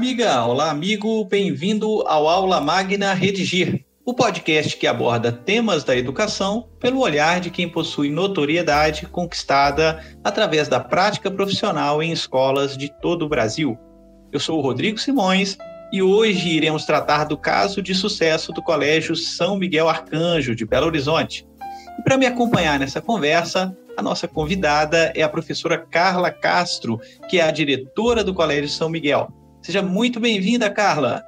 amiga, olá, amigo, bem-vindo ao Aula Magna Redigir, o podcast que aborda temas da educação pelo olhar de quem possui notoriedade conquistada através da prática profissional em escolas de todo o Brasil. Eu sou o Rodrigo Simões e hoje iremos tratar do caso de sucesso do Colégio São Miguel Arcanjo, de Belo Horizonte. E para me acompanhar nessa conversa, a nossa convidada é a professora Carla Castro, que é a diretora do Colégio São Miguel. Seja muito bem-vinda, Carla.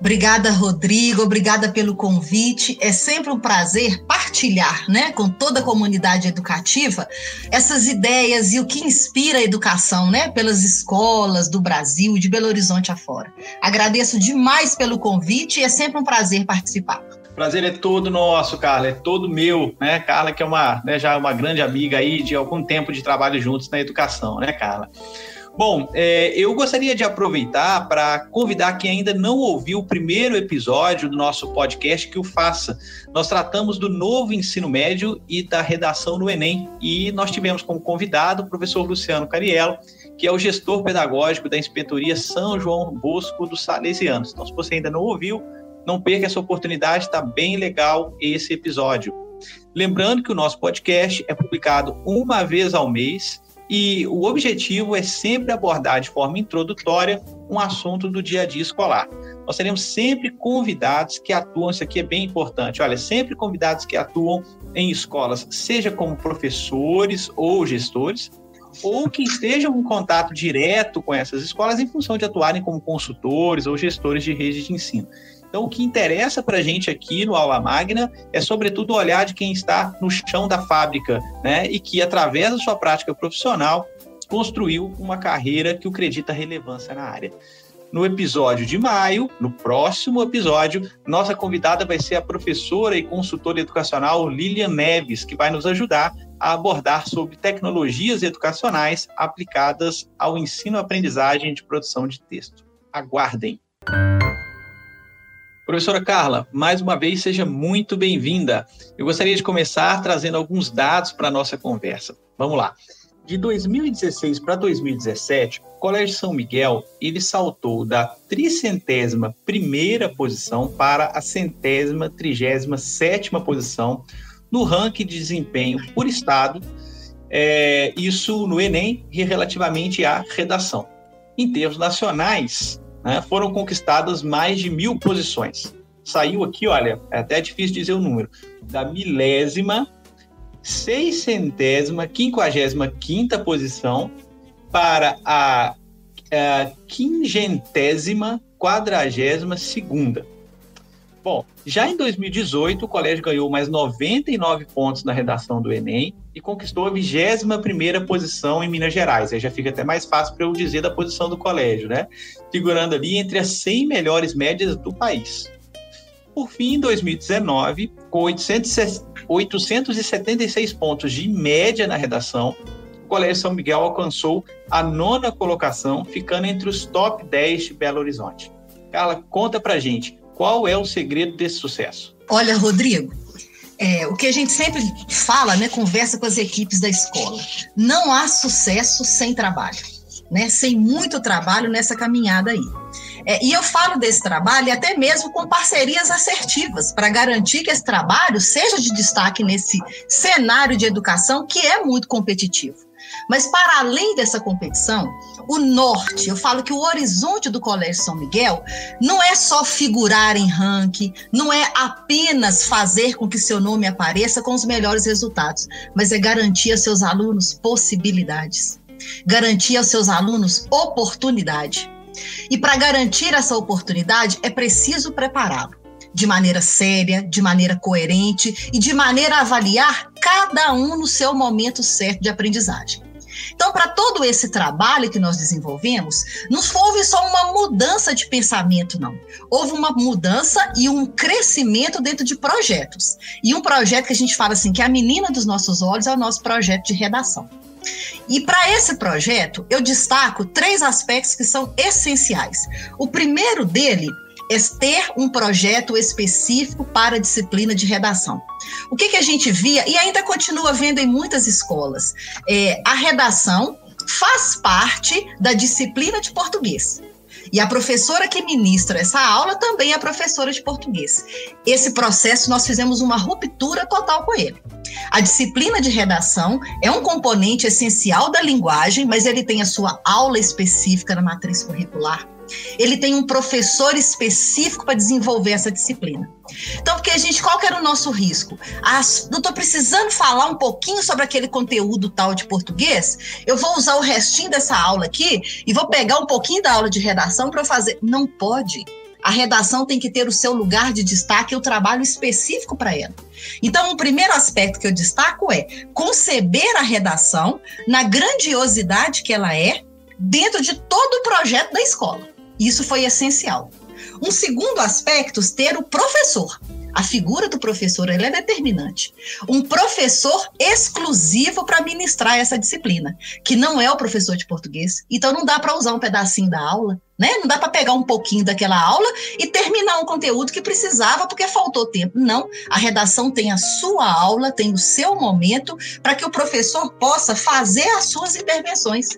Obrigada, Rodrigo. Obrigada pelo convite. É sempre um prazer partilhar, né, com toda a comunidade educativa, essas ideias e o que inspira a educação, né, pelas escolas do Brasil, de Belo Horizonte afora. Agradeço demais pelo convite e é sempre um prazer participar. Prazer é todo nosso, Carla, é todo meu, né? Carla, que é uma, né, já uma grande amiga aí de algum tempo de trabalho juntos na educação, né, Carla? Bom, é, eu gostaria de aproveitar para convidar quem ainda não ouviu o primeiro episódio do nosso podcast que o faça. Nós tratamos do novo ensino médio e da redação no Enem. E nós tivemos como convidado o professor Luciano Cariello, que é o gestor pedagógico da Inspetoria São João Bosco dos Salesianos. Então, se você ainda não ouviu, não perca essa oportunidade, está bem legal esse episódio. Lembrando que o nosso podcast é publicado uma vez ao mês e o objetivo é sempre abordar de forma introdutória um assunto do dia a dia escolar. Nós teremos sempre convidados que atuam, isso aqui é bem importante, olha, sempre convidados que atuam em escolas, seja como professores ou gestores, ou que estejam em contato direto com essas escolas em função de atuarem como consultores ou gestores de rede de ensino. Então, o que interessa para a gente aqui no Aula Magna é, sobretudo, olhar de quem está no chão da fábrica, né? E que, através da sua prática profissional, construiu uma carreira que o acredita relevância na área. No episódio de maio, no próximo episódio, nossa convidada vai ser a professora e consultora educacional Lilian Neves, que vai nos ajudar a abordar sobre tecnologias educacionais aplicadas ao ensino-aprendizagem de produção de texto. Aguardem! Professora Carla, mais uma vez seja muito bem-vinda. Eu gostaria de começar trazendo alguns dados para a nossa conversa. Vamos lá. De 2016 para 2017, o Colégio São Miguel ele saltou da tricentésima primeira posição para a centésima trigésima sétima posição no ranking de desempenho por estado, é, isso no Enem e relativamente à redação. Em termos nacionais, né, foram conquistadas mais de mil posições. Saiu aqui, olha, é até difícil dizer o número, da milésima, seiscentésima, quinquagésima quinta posição para a, a quingentésima, quadragésima segunda. Bom, já em 2018, o colégio ganhou mais 99 pontos na redação do Enem e conquistou a 21 posição em Minas Gerais. Aí já fica até mais fácil para eu dizer da posição do colégio, né? Figurando ali entre as 100 melhores médias do país. Por fim, em 2019, com 800, 876 pontos de média na redação, o Colégio São Miguel alcançou a nona colocação, ficando entre os top 10 de Belo Horizonte. Carla, conta pra gente qual é o segredo desse sucesso? Olha, Rodrigo, é, o que a gente sempre fala, né, conversa com as equipes da escola. Não há sucesso sem trabalho, né? Sem muito trabalho nessa caminhada aí. É, e eu falo desse trabalho até mesmo com parcerias assertivas para garantir que esse trabalho seja de destaque nesse cenário de educação que é muito competitivo. Mas para além dessa competição, o norte, eu falo que o horizonte do Colégio São Miguel não é só figurar em ranking, não é apenas fazer com que seu nome apareça com os melhores resultados, mas é garantir aos seus alunos possibilidades, garantir aos seus alunos oportunidade. E para garantir essa oportunidade é preciso prepará-lo de maneira séria, de maneira coerente e de maneira a avaliar cada um no seu momento certo de aprendizagem. Então, para todo esse trabalho que nós desenvolvemos, não houve só uma mudança de pensamento, não. Houve uma mudança e um crescimento dentro de projetos. E um projeto que a gente fala assim, que é a menina dos nossos olhos, é o nosso projeto de redação. E para esse projeto, eu destaco três aspectos que são essenciais. O primeiro dele é ter um projeto específico para a disciplina de redação. O que, que a gente via, e ainda continua vendo em muitas escolas, é, a redação faz parte da disciplina de português. E a professora que ministra essa aula também é professora de português. Esse processo nós fizemos uma ruptura total com ele. A disciplina de redação é um componente essencial da linguagem, mas ele tem a sua aula específica na matriz curricular ele tem um professor específico para desenvolver essa disciplina. Então, porque a gente, qual que era o nosso risco? As, não estou precisando falar um pouquinho sobre aquele conteúdo tal de português, eu vou usar o restinho dessa aula aqui e vou pegar um pouquinho da aula de redação para fazer. Não pode. A redação tem que ter o seu lugar de destaque e o trabalho específico para ela. Então, o primeiro aspecto que eu destaco é conceber a redação na grandiosidade que ela é dentro de todo o projeto da escola. Isso foi essencial. Um segundo aspecto, ter o professor. A figura do professor é determinante. Um professor exclusivo para ministrar essa disciplina, que não é o professor de português. Então não dá para usar um pedacinho da aula, né? Não dá para pegar um pouquinho daquela aula e terminar um conteúdo que precisava porque faltou tempo. Não, a redação tem a sua aula, tem o seu momento para que o professor possa fazer as suas intervenções.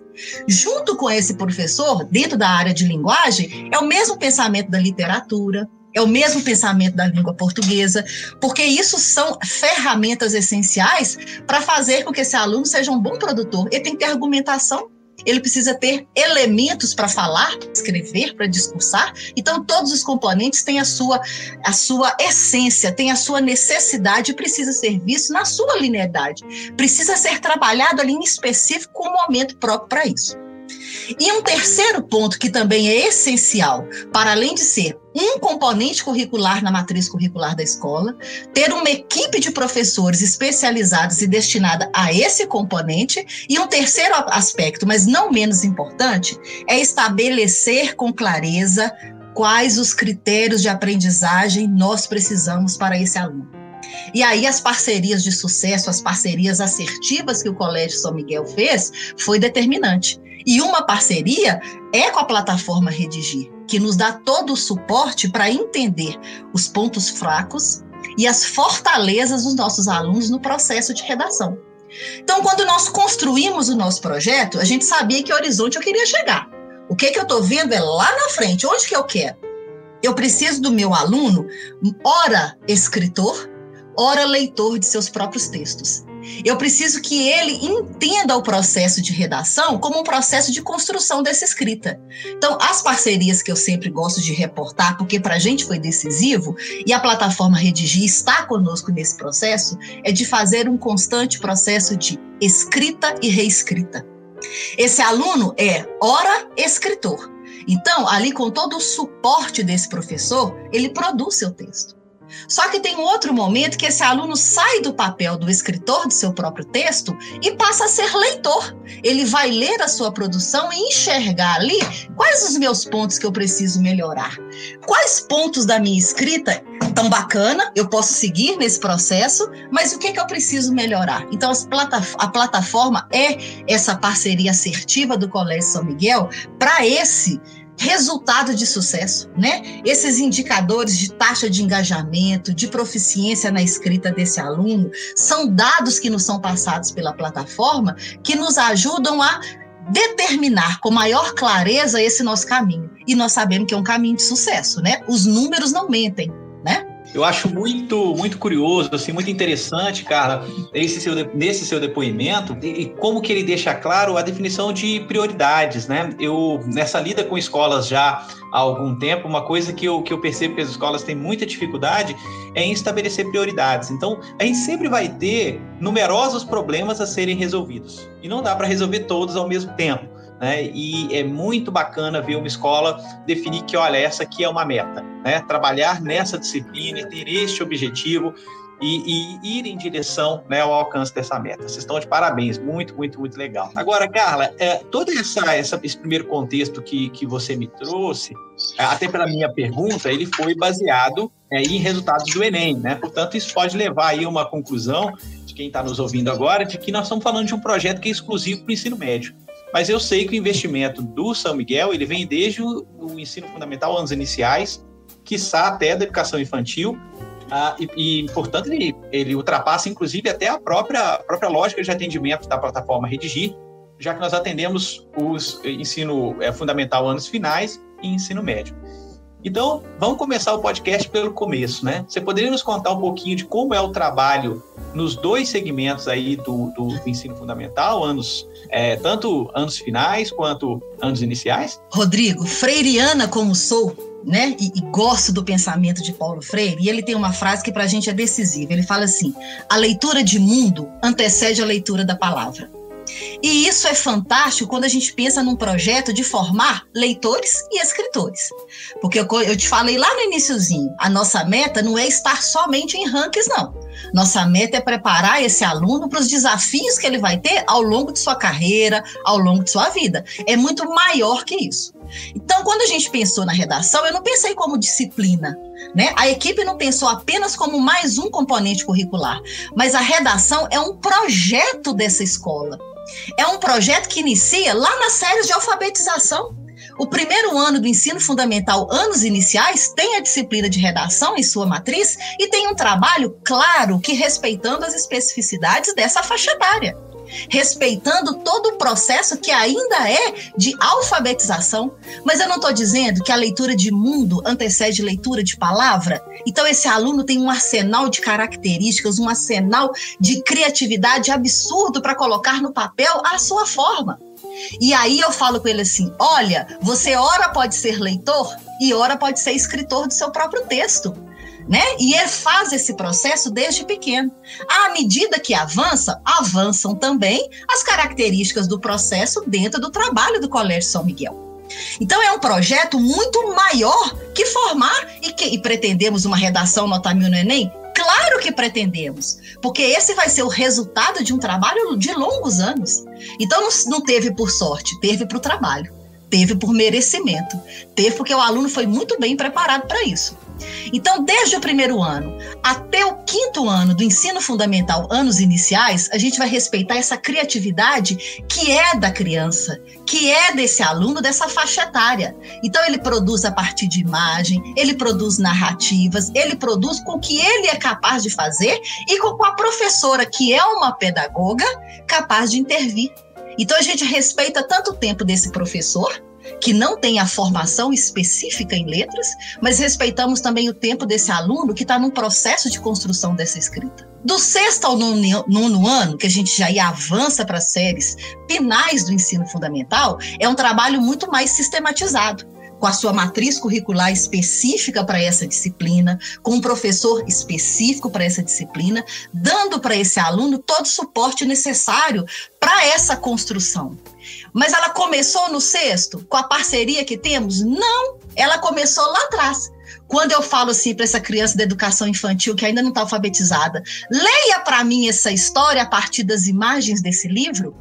Junto com esse professor, dentro da área de linguagem, é o mesmo pensamento da literatura, é o mesmo pensamento da língua portuguesa, porque isso são ferramentas essenciais para fazer com que esse aluno seja um bom produtor. Ele tem que ter argumentação, ele precisa ter elementos para falar, escrever, para discursar. Então, todos os componentes têm a sua, a sua essência, têm a sua necessidade, precisa ser visto na sua linearidade. Precisa ser trabalhado ali em específico com um momento próprio para isso. E um terceiro ponto que também é essencial, para além de ser um componente curricular na matriz curricular da escola, ter uma equipe de professores especializados e destinada a esse componente, e um terceiro aspecto, mas não menos importante, é estabelecer com clareza quais os critérios de aprendizagem nós precisamos para esse aluno. E aí as parcerias de sucesso, as parcerias assertivas que o Colégio São Miguel fez, foi determinante. E uma parceria é com a plataforma Redigir, que nos dá todo o suporte para entender os pontos fracos e as fortalezas dos nossos alunos no processo de redação. Então, quando nós construímos o nosso projeto, a gente sabia que horizonte eu queria chegar. O que, que eu estou vendo é lá na frente, onde que eu quero? Eu preciso do meu aluno, ora escritor, ora leitor de seus próprios textos. Eu preciso que ele entenda o processo de redação como um processo de construção dessa escrita. Então, as parcerias que eu sempre gosto de reportar, porque para a gente foi decisivo, e a plataforma Redigir está conosco nesse processo, é de fazer um constante processo de escrita e reescrita. Esse aluno é, ora, escritor. Então, ali com todo o suporte desse professor, ele produz seu texto. Só que tem outro momento que esse aluno sai do papel do escritor do seu próprio texto e passa a ser leitor. Ele vai ler a sua produção e enxergar ali quais os meus pontos que eu preciso melhorar. Quais pontos da minha escrita tão bacana, eu posso seguir nesse processo, mas o que, que eu preciso melhorar? Então, a plataforma é essa parceria assertiva do Colégio São Miguel para esse resultado de sucesso, né? Esses indicadores de taxa de engajamento, de proficiência na escrita desse aluno, são dados que nos são passados pela plataforma que nos ajudam a determinar com maior clareza esse nosso caminho. E nós sabemos que é um caminho de sucesso, né? Os números não mentem? Eu acho muito, muito curioso, assim, muito interessante, cara, esse seu, nesse seu depoimento e como que ele deixa claro a definição de prioridades, né? Eu, nessa lida com escolas já há algum tempo, uma coisa que eu, que eu percebo que as escolas têm muita dificuldade é em estabelecer prioridades. Então, a gente sempre vai ter numerosos problemas a serem resolvidos. E não dá para resolver todos ao mesmo tempo. Né? E é muito bacana ver uma escola definir que, olha, essa aqui é uma meta, né? Trabalhar nessa disciplina, ter este objetivo e, e, ir em direção né, ao alcance dessa meta. Vocês estão de parabéns, muito, muito, muito legal. Agora, Carla, é, todo essa, essa, esse primeiro contexto que, que você me trouxe, é, até pela minha pergunta, ele foi baseado é, em resultados do Enem, né? Portanto, isso pode levar aí a uma conclusão de quem está nos ouvindo agora, de que nós estamos falando de um projeto que é exclusivo para o ensino médio. Mas eu sei que o investimento do São Miguel ele vem desde o, ensino fundamental, anos iniciais, quiçá até da educação infantil, ah, e, e, portanto, ele, ele ultrapassa, inclusive, até a própria, a própria lógica de atendimento da plataforma Redigir, já que nós atendemos o ensino é, fundamental anos finais e ensino médio. Então, vamos começar o podcast pelo começo, né? Você poderia nos contar um pouquinho de como é o trabalho nos dois segmentos aí do, do ensino fundamental, anos é, tanto anos finais quanto anos iniciais? Rodrigo, freiriana como sou, né? E, e, gosto do pensamento de Paulo Freire, e ele tem uma frase que para a gente é decisiva. Ele fala assim: a leitura de mundo antecede a leitura da palavra. E isso é fantástico quando a gente pensa num projeto de formar leitores e escritores. Porque eu, eu te falei lá no iníciozinho, a nossa meta não é estar somente em rankings, não. Nossa meta é preparar esse aluno para os desafios que ele vai ter ao longo de sua carreira, ao longo de sua vida. É muito maior que isso. Então, quando a gente pensou na redação, eu não pensei como disciplina. Né? A equipe não pensou apenas como mais um componente curricular, mas a redação é um projeto dessa escola. É um projeto que inicia lá nas séries de alfabetização. O primeiro ano do ensino fundamental, anos iniciais, tem a disciplina de redação em sua matriz e tem um trabalho claro que respeitando as especificidades dessa faixa etária respeitando todo o processo que ainda é de alfabetização. Mas eu não estou dizendo que a leitura de mundo antecede leitura de palavra. Então, esse aluno tem um arsenal de características, um arsenal de criatividade absurdo para colocar no papel a sua forma. E aí eu falo com ele assim: olha, você ora pode ser leitor e ora pode ser escritor do seu próprio texto né? E ele faz esse processo desde pequeno. À medida que avança, avançam também as características do processo dentro do trabalho do Colégio São Miguel. Então é um projeto muito maior que formar e que e pretendemos uma redação nota mil no Enem? Claro que pretendemos, porque esse vai ser o resultado de um trabalho de longos anos. Então não, não teve por sorte, teve para o trabalho, teve por merecimento, teve porque o aluno foi muito bem preparado para isso. Então, desde o primeiro ano até o quinto ano do ensino fundamental, anos iniciais, a gente vai respeitar essa criatividade que é da criança, que é desse aluno dessa faixa etária. Então, ele produz a partir de imagem, ele produz narrativas, ele produz com o que ele é capaz de fazer e com a professora, que é uma pedagoga, capaz de intervir. Então, a gente respeita tanto o tempo desse professor que não tem a formação específica em letras, mas respeitamos também o tempo desse aluno que está num processo de construção dessa escrita. Do sexto ao nono, nono ano, que a gente já avança para séries finais do ensino fundamental, é um trabalho muito mais sistematizado com a sua matriz curricular específica para essa disciplina, com um professor específico para essa disciplina, dando para esse aluno todo o suporte necessário para essa construção. Mas ela começou no sexto, com a parceria que temos? Não, ela começou lá atrás. Quando eu falo assim para essa criança da educação infantil que ainda não está alfabetizada, leia para mim essa história a partir das imagens desse livro,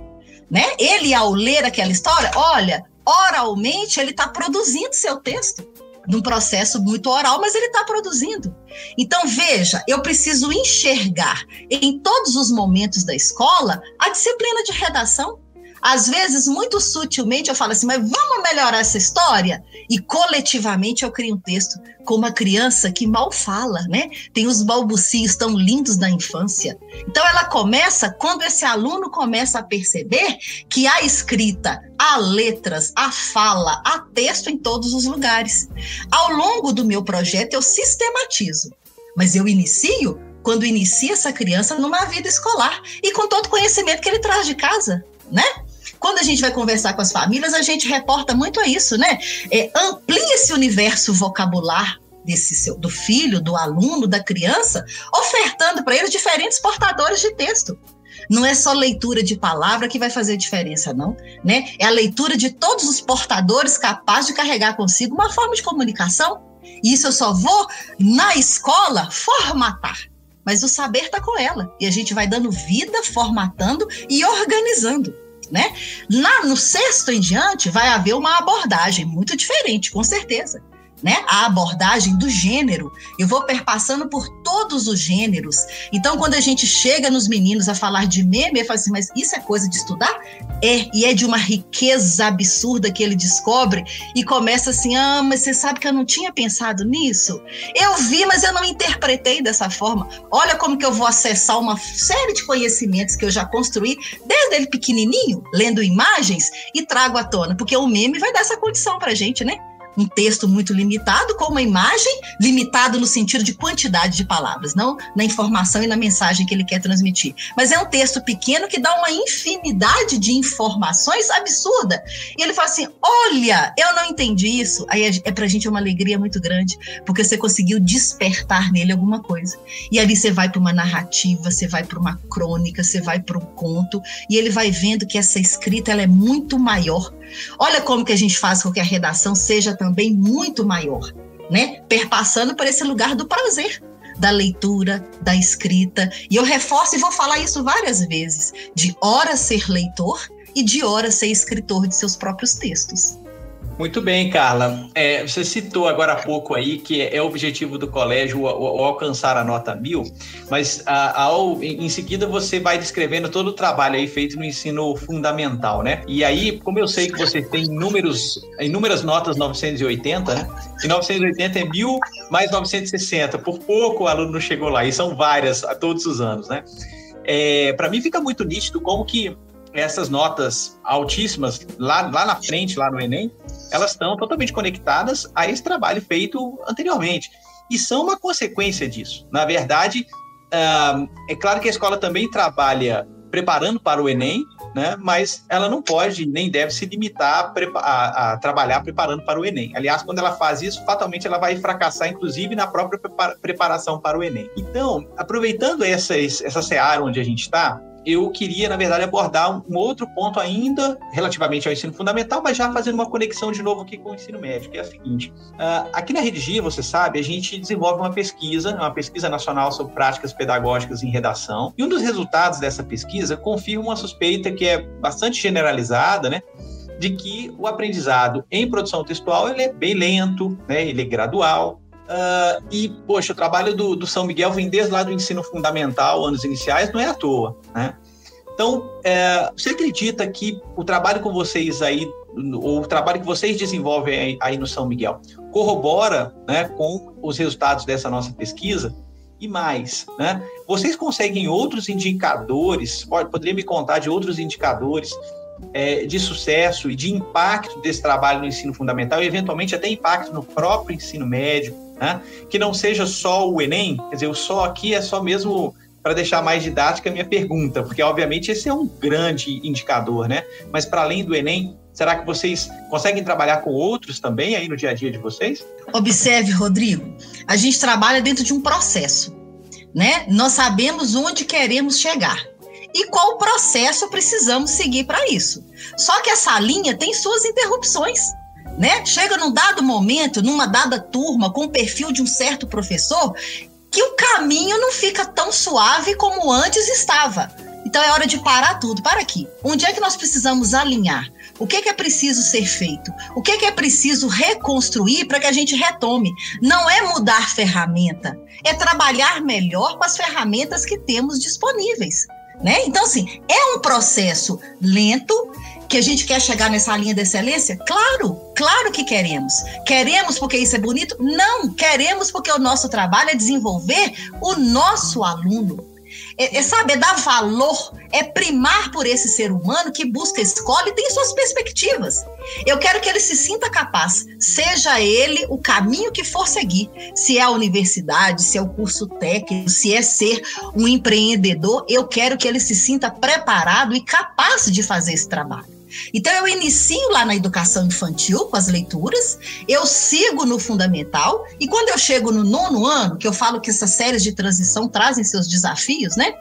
né? Ele, ao ler aquela história, olha, oralmente ele está produzindo seu texto num processo muito oral, mas ele está produzindo. Então, veja, eu preciso enxergar em todos os momentos da escola a disciplina de redação às vezes, muito sutilmente, eu falo assim, mas vamos melhorar essa história? E coletivamente eu crio um texto com uma criança que mal fala, né? Tem os balbucios tão lindos da infância. Então ela começa quando esse aluno começa a perceber que há escrita, há letras, há fala, há texto em todos os lugares. Ao longo do meu projeto eu sistematizo, mas eu inicio quando inicia essa criança numa vida escolar e com todo o conhecimento que ele traz de casa, né? Quando a gente vai conversar com as famílias, a gente reporta muito a isso, né? É, amplie esse universo vocabular desse seu, do filho, do aluno, da criança, ofertando para ele diferentes portadores de texto. Não é só leitura de palavra que vai fazer diferença, não, né? É a leitura de todos os portadores capazes de carregar consigo uma forma de comunicação. E isso eu só vou na escola formatar. Mas o saber está com ela. E a gente vai dando vida, formatando e organizando né? Lá no sexto em diante vai haver uma abordagem muito diferente, com certeza né? A abordagem do gênero. Eu vou perpassando por todos os gêneros. Então, quando a gente chega nos meninos a falar de meme, eu falo assim, mas isso é coisa de estudar? É, e é de uma riqueza absurda que ele descobre e começa assim: ah, mas você sabe que eu não tinha pensado nisso? Eu vi, mas eu não interpretei dessa forma. Olha como que eu vou acessar uma série de conhecimentos que eu já construí desde ele pequenininho, lendo imagens, e trago à tona, porque o meme vai dar essa condição pra gente, né? Um texto muito limitado com uma imagem limitado no sentido de quantidade de palavras, não na informação e na mensagem que ele quer transmitir. Mas é um texto pequeno que dá uma infinidade de informações absurda. E ele fala assim: "Olha, eu não entendi isso". Aí é, é pra gente uma alegria muito grande, porque você conseguiu despertar nele alguma coisa. E ali você vai para uma narrativa, você vai para uma crônica, você vai para um conto, e ele vai vendo que essa escrita ela é muito maior. Olha como que a gente faz com que a redação seja muito maior, né? Perpassando por esse lugar do prazer da leitura, da escrita. E eu reforço e vou falar isso várias vezes: de hora ser leitor e de hora ser escritor de seus próprios textos. Muito bem, Carla. É, você citou agora há pouco aí que é o objetivo do colégio o, o, alcançar a nota mil, mas a, ao, em seguida você vai descrevendo todo o trabalho aí feito no ensino fundamental, né? E aí, como eu sei que você tem inúmeros, inúmeras notas 980, né? E 980 é mil mais 960. Por pouco o aluno não chegou lá, e são várias a todos os anos, né? É, Para mim fica muito nítido como que essas notas altíssimas lá, lá na frente, lá no Enem, elas estão totalmente conectadas a esse trabalho feito anteriormente. E são uma consequência disso. Na verdade, é claro que a escola também trabalha preparando para o Enem, né? mas ela não pode nem deve se limitar a, a, a, trabalhar preparando para o Enem. Aliás, quando ela faz isso, fatalmente ela vai fracassar, inclusive, na própria preparação para o Enem. Então, aproveitando essa, essa seara onde a gente está, eu queria, na verdade, abordar um outro ponto ainda relativamente ao ensino fundamental, mas já fazendo uma conexão de novo aqui com o ensino médio, que é a seguinte. Uh, aqui na Redigir, você sabe, a gente desenvolve uma pesquisa, uma pesquisa nacional sobre práticas pedagógicas em redação, e um dos resultados dessa pesquisa confirma uma suspeita que é bastante generalizada, né? de que o aprendizado em produção textual ele é bem lento, né? ele é gradual, Uh, e, poxa, o trabalho do, do, São Miguel vem desde lá do ensino fundamental, anos iniciais, não é à toa, né? Então, é, você acredita que o trabalho com vocês aí, ou o trabalho que vocês desenvolvem aí, aí no São Miguel, corrobora né, com os resultados dessa nossa pesquisa? E mais, né? Vocês conseguem outros indicadores, pode, poderia me contar de outros indicadores é, de sucesso e de impacto desse trabalho no ensino fundamental e, eventualmente, até impacto no próprio ensino médio, né? que não seja só o Enem, quer dizer, o só aqui é só mesmo para deixar mais didática a minha pergunta, porque, obviamente, esse é um grande indicador, né? Mas, para além do Enem, será que vocês conseguem trabalhar com outros também aí no dia a dia de vocês? Observe, Rodrigo, a gente trabalha dentro de um processo, né? Nós sabemos onde queremos chegar e qual processo precisamos seguir para isso. Só que essa linha tem suas interrupções. Né? Chega num dado momento, numa dada turma, com o perfil de um certo professor, que o caminho não fica tão suave como antes estava. Então é hora de parar tudo. Para aqui. Onde é que nós precisamos alinhar? O que é, que é preciso ser feito? O que é, que é preciso reconstruir para que a gente retome? Não é mudar ferramenta, é trabalhar melhor com as ferramentas que temos disponíveis. Né? Então, assim, é um processo lento que a gente quer chegar nessa linha de excelência? Claro, claro que queremos. Queremos porque isso é bonito? Não, queremos porque o nosso trabalho é desenvolver o nosso aluno é, é, é dar valor, é primar por esse ser humano que busca escola e tem suas perspectivas. Eu quero que ele se sinta capaz, seja ele o caminho que for seguir, se é a universidade, se é o curso técnico, se é ser um empreendedor, eu quero que ele se sinta preparado e capaz de fazer esse trabalho. Então, eu inicio lá na educação infantil com as leituras, eu sigo no fundamental, e quando eu chego no nono ano, que eu falo que essas séries de transição trazem seus desafios, né?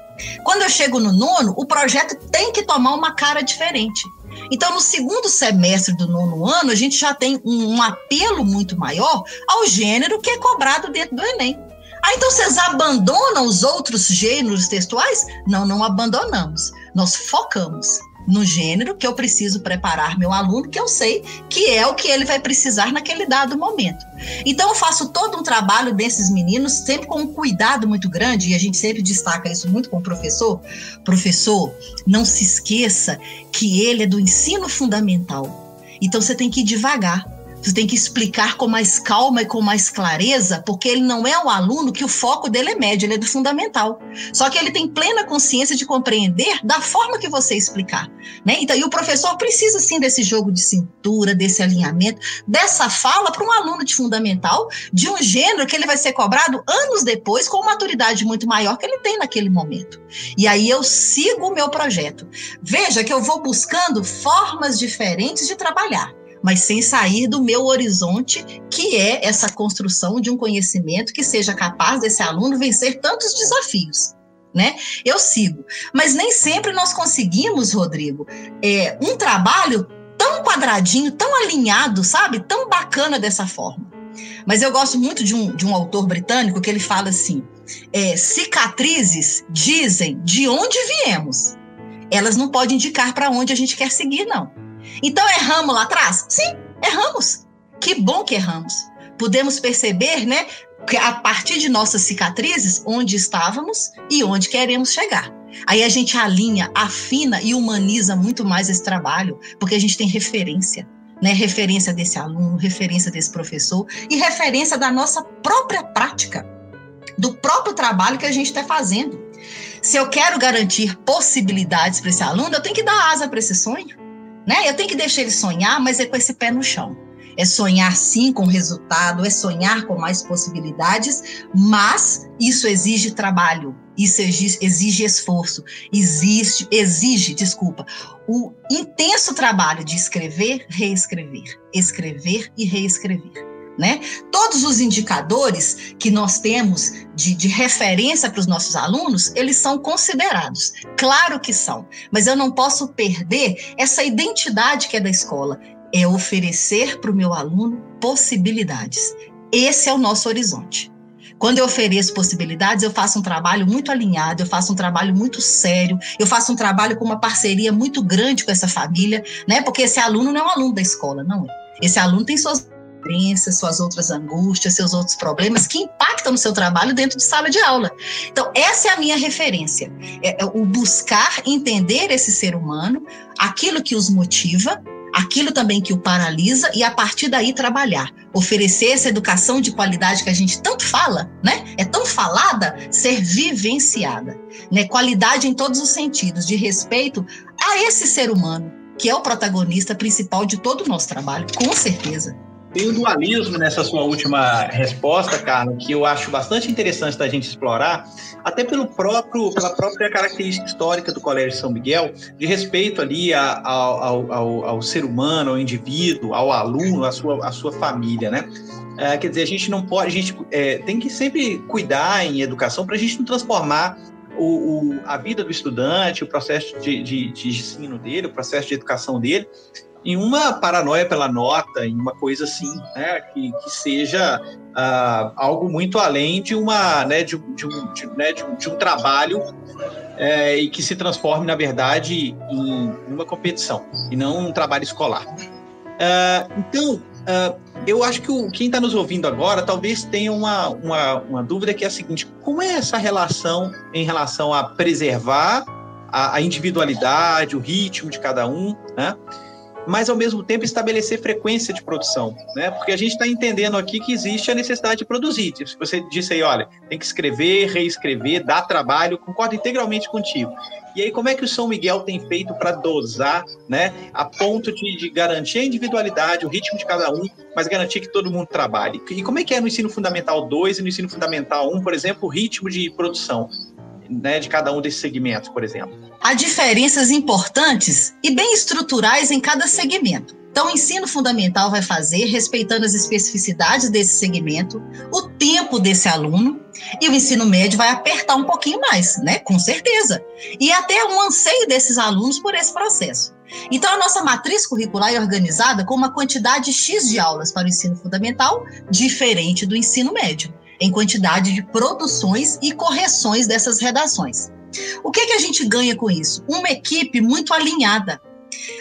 Quando eu chego no nono, o projeto tem que tomar uma cara diferente. Então, no segundo semestre do nono ano, a gente já tem um, um apelo muito maior ao gênero que é cobrado dentro do Enem. Ah, então vocês abandonam os outros gêneros textuais? Não, não abandonamos. Nós focamos no gênero que eu preciso preparar meu aluno, que eu sei que é o que ele vai precisar naquele dado momento. Então, eu faço todo um trabalho desses meninos, sempre com um cuidado muito grande, e a gente sempre destaca isso muito com o professor. Professor, não se esqueça que ele é do ensino fundamental. Então, você tem que ir devagar Você tem que explicar com mais calma e com mais clareza, porque ele não é um aluno que o foco dele é médio, ele é do fundamental. Só que ele tem plena consciência de compreender da forma que você explicar. Né? Então, e o professor precisa sim desse jogo de cintura, desse alinhamento, dessa fala para um aluno de fundamental, de um gênero que ele vai ser cobrado anos depois, com maturidade muito maior que ele tem naquele momento. E aí eu sigo o meu projeto. Veja que eu vou buscando formas diferentes de trabalhar mas sem sair do meu horizonte, que é essa construção de um conhecimento que seja capaz desse aluno vencer tantos desafios. Né? Eu sigo. Mas nem sempre nós conseguimos, Rodrigo, é, um trabalho tão quadradinho, tão alinhado, sabe? Tão bacana dessa forma. Mas eu gosto muito de um, de um autor britânico que ele fala assim: é, cicatrizes dizem de onde viemos. Elas não podem indicar para onde a gente quer seguir, não. Então erramos lá atrás? Sim, erramos. Que bom que erramos. Podemos perceber, né, que a partir de nossas cicatrizes, onde estávamos e onde queremos chegar. Aí a gente alinha, afina e humaniza muito mais esse trabalho, porque a gente tem referência, né? Referência desse aluno, referência desse professor e referência da nossa própria prática, do próprio trabalho que a gente está fazendo. Se eu quero garantir possibilidades para esse aluno, eu tenho que dar asa para esse sonho. Né? Eu tenho que deixar ele sonhar, mas é com esse pé no chão. É sonhar sim com resultado, é sonhar com mais possibilidades, mas isso exige trabalho, isso exige, esforço, existe, exige, desculpa, o intenso trabalho de escrever, reescrever, escrever e reescrever né? Todos os indicadores que nós temos de, de referência para os nossos alunos, eles são considerados. Claro que são, mas eu não posso perder essa identidade que é da escola. É oferecer para o meu aluno possibilidades. Esse é o nosso horizonte. Quando eu ofereço possibilidades, eu faço um trabalho muito alinhado, eu faço um trabalho muito sério, eu faço um trabalho com uma parceria muito grande com essa família, né? Porque esse aluno não é um aluno da escola, não é. Esse aluno tem suas suas outras angústias, seus outros problemas que impactam no seu trabalho dentro de sala de aula. Então, essa é a minha referência. É, é o buscar entender esse ser humano, aquilo que os motiva, aquilo também que o paralisa e a partir daí trabalhar, oferecer essa educação de qualidade que a gente tanto fala, né? É tão falada, ser vivenciada, né? Qualidade em todos os sentidos, de respeito a esse ser humano que é o protagonista principal de todo o nosso trabalho, com certeza. Tem um dualismo nessa sua última resposta, Carlos, que eu acho bastante interessante da gente explorar, até pelo próprio, pela própria característica histórica do Colégio São Miguel, de respeito ali ao, ao, ao, ao ser humano, ao indivíduo, ao aluno, à sua, à sua família, né? É, quer dizer, a gente não pode, a gente é, tem que sempre cuidar em educação para a gente não transformar o, o, a vida do estudante, o processo de, de, de, ensino dele, o processo de educação dele, em uma paranoia pela nota, em uma coisa assim, né, que, que seja uh, algo muito além de uma, né, de, de, um, de, né, de, um, de um trabalho é, e que se transforme, na verdade, em uma competição e não um trabalho escolar. Uh, então, uh, eu acho que o, quem está nos ouvindo agora talvez tenha uma, uma, uma, dúvida que é a seguinte: como é essa relação em relação a preservar a, a individualidade, o ritmo de cada um, né? Mas ao mesmo tempo estabelecer frequência de produção, né? Porque a gente está entendendo aqui que existe a necessidade de produzir. Se você disse aí, olha, tem que escrever, reescrever, dar trabalho, concordo integralmente contigo. E aí, como é que o São Miguel tem feito para dosar, né, a ponto de, de, garantir a individualidade, o ritmo de cada um, mas garantir que todo mundo trabalhe? E como é que é no ensino fundamental 2 e no ensino fundamental 1, por exemplo, o ritmo de produção? Né, de cada um desses segmentos, por exemplo? Há diferenças importantes e bem estruturais em cada segmento. Então, o ensino fundamental vai fazer, respeitando as especificidades desse segmento, o tempo desse aluno, e o ensino médio vai apertar um pouquinho mais, né? Com certeza. E até um anseio desses alunos por esse processo. Então, a nossa matriz curricular é organizada com uma quantidade X de aulas para o ensino fundamental, diferente do ensino médio em quantidade de produções e correções dessas redações. O que, que a gente ganha com isso? Uma equipe muito alinhada.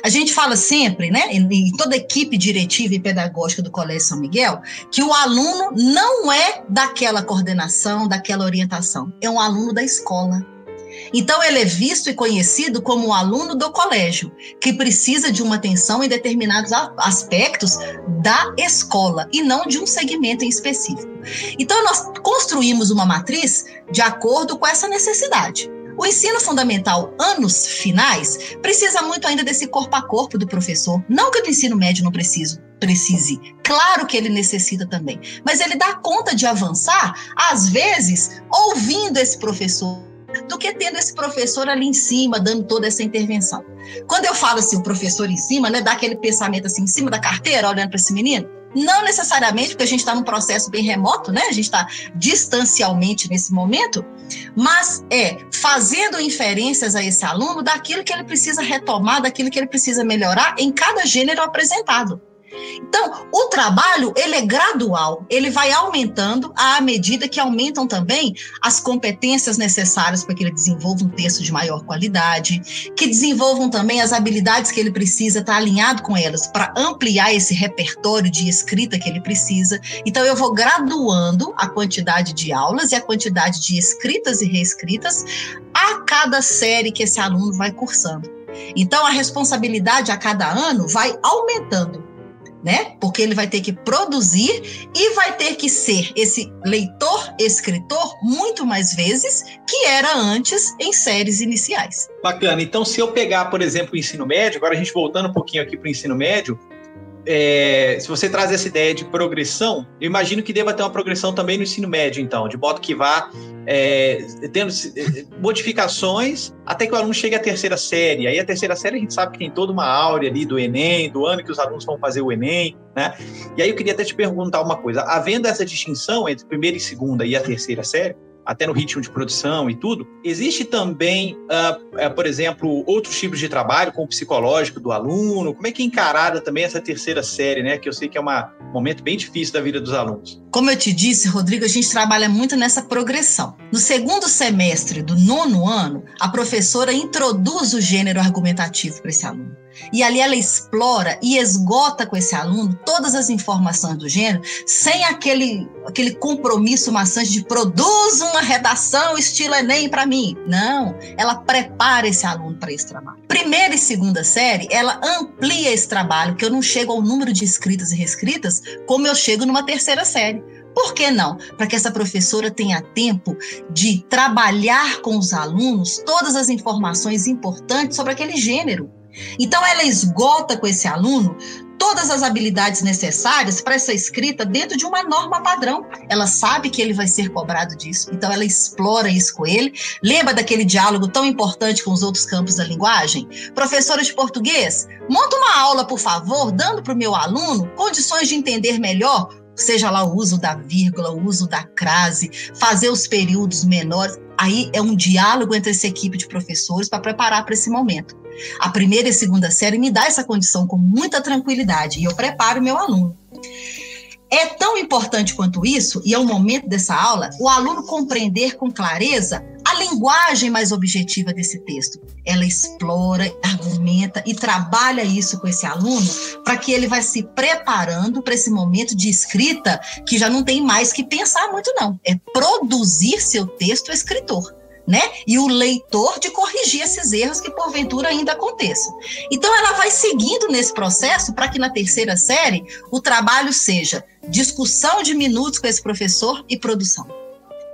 A gente fala sempre, né, em toda equipe diretiva e pedagógica do Colégio São Miguel, que o aluno não é daquela coordenação, daquela orientação, é um aluno da escola. Então, ele é visto e conhecido como um aluno do colégio, que precisa de uma atenção em determinados aspectos da escola e não de um segmento em específico. Então, nós construímos uma matriz de acordo com essa necessidade. O ensino fundamental, anos finais, precisa muito ainda desse corpo a corpo do professor. Não que o ensino médio não precise, precise. Claro que ele necessita também. Mas ele dá conta de avançar, às vezes, ouvindo esse professor do que tendo esse professor ali em cima, dando toda essa intervenção. Quando eu falo assim, o professor em cima, né, dá aquele pensamento assim, em cima da carteira, olhando para esse menino, não necessariamente, porque a gente está num processo bem remoto, né? A gente está distancialmente nesse momento, mas é fazendo inferências a esse aluno daquilo que ele precisa retomar, daquilo que ele precisa melhorar em cada gênero apresentado. Então, o trabalho, ele é gradual, ele vai aumentando à medida que aumentam também as competências necessárias para que ele desenvolva um texto de maior qualidade, que desenvolvam também as habilidades que ele precisa estar alinhado com elas para ampliar esse repertório de escrita que ele precisa. Então, eu vou graduando a quantidade de aulas e a quantidade de escritas e reescritas a cada série que esse aluno vai cursando. Então, a responsabilidade a cada ano vai aumentando né? Porque ele vai ter que produzir e vai ter que ser esse leitor, escritor, muito mais vezes que era antes em séries iniciais. Bacana. Então, se eu pegar, por exemplo, o ensino médio, agora a gente voltando um pouquinho aqui para o ensino médio, é, se você traz essa ideia de progressão, eu imagino que deva ter uma progressão também no ensino médio, então, de modo que vá é, tendo é, modificações até que o aluno chegue à terceira série. Aí a terceira série a gente sabe que tem toda uma áurea ali do Enem, do ano que os alunos vão fazer o Enem, né? E aí eu queria até te perguntar uma coisa: havendo essa distinção entre primeira e segunda e a terceira série, até no ritmo de produção e tudo. Existe também, uh, uh, por exemplo, outros tipos de trabalho, como o psicológico do aluno? Como é que é encarada também essa terceira série, né? Que eu sei que é uma, um momento bem difícil da vida dos alunos. Como eu te disse, Rodrigo, a gente trabalha muito nessa progressão. No segundo semestre do nono ano, a professora introduz o gênero argumentativo para esse aluno. E ali ela explora e esgota com esse aluno todas as informações do gênero, sem aquele, aquele compromisso maçante de produz uma redação estilo Enem para mim. Não, ela prepara esse aluno para esse trabalho. Primeira e segunda série, ela amplia esse trabalho, que eu não chego ao número de escritas e reescritas como eu chego numa terceira série. Por que não? Para que essa professora tenha tempo de trabalhar com os alunos todas as informações importantes sobre aquele gênero. Então, ela esgota com esse aluno todas as habilidades necessárias para essa escrita dentro de uma norma padrão. Ela sabe que ele vai ser cobrado disso, então ela explora isso com ele. Lembra daquele diálogo tão importante com os outros campos da linguagem? Professora de português, monta uma aula, por favor, dando para o meu aluno condições de entender melhor seja lá o uso da vírgula, o uso da crase, fazer os períodos menores. Aí é um diálogo entre essa equipe de professores para preparar para esse momento. A primeira e segunda série me dá essa condição com muita tranquilidade e eu preparo meu aluno. É tão importante quanto isso, e é o momento dessa aula, o aluno compreender com clareza a linguagem mais objetiva desse texto. Ela explora, argumenta e trabalha isso com esse aluno para que ele vai se preparando para esse momento de escrita que já não tem mais que pensar muito não, é produzir seu texto escritor né? E o leitor de corrigir esses erros que porventura ainda aconteçam. Então ela vai seguindo nesse processo para que na terceira série o trabalho seja discussão de minutos com esse professor e produção.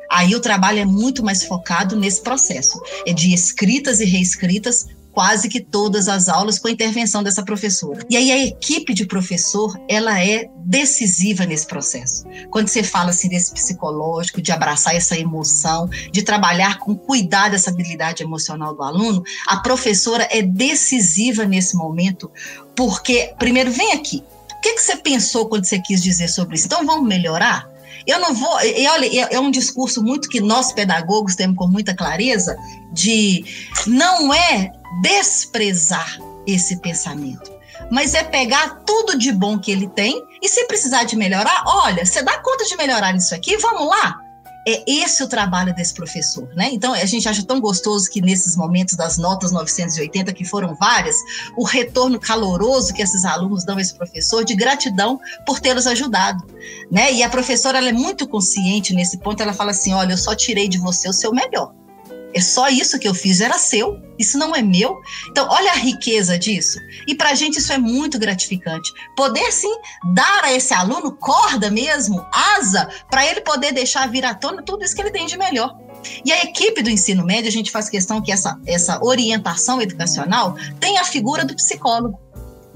Aí o trabalho é muito mais focado nesse processo, é de escritas e reescritas quase que todas as aulas com a intervenção dessa professora. E aí a equipe de professor, ela é decisiva nesse processo. Quando você fala assim desse psicológico, de abraçar essa emoção, de trabalhar com cuidar dessa habilidade emocional do aluno, a professora é decisiva nesse momento, porque primeiro vem aqui. O que, que você pensou quando você quis dizer sobre isso? Então vamos melhorar? Eu não vou. E olha, é um discurso muito que nós pedagogos temos com muita clareza de não é desprezar esse pensamento, mas é pegar tudo de bom que ele tem e se precisar de melhorar, olha, você dá conta de melhorar isso aqui, vamos lá. É esse o trabalho desse professor, né? Então a gente acha tão gostoso que nesses momentos das notas 980, que foram várias, o retorno caloroso que esses alunos dão a esse professor de gratidão por tê-los ajudado, né? E a professora ela é muito consciente nesse ponto, ela fala assim: olha, eu só tirei de você o seu melhor É só isso que eu fiz, era seu. Isso não é meu. Então, olha a riqueza disso. E para a gente isso é muito gratificante. Poder, sim, dar a esse aluno corda mesmo, asa, para ele poder deixar vir à tona tudo isso que ele tem de melhor. E a equipe do ensino médio, a gente faz questão que essa, essa orientação educacional tem a figura do psicólogo.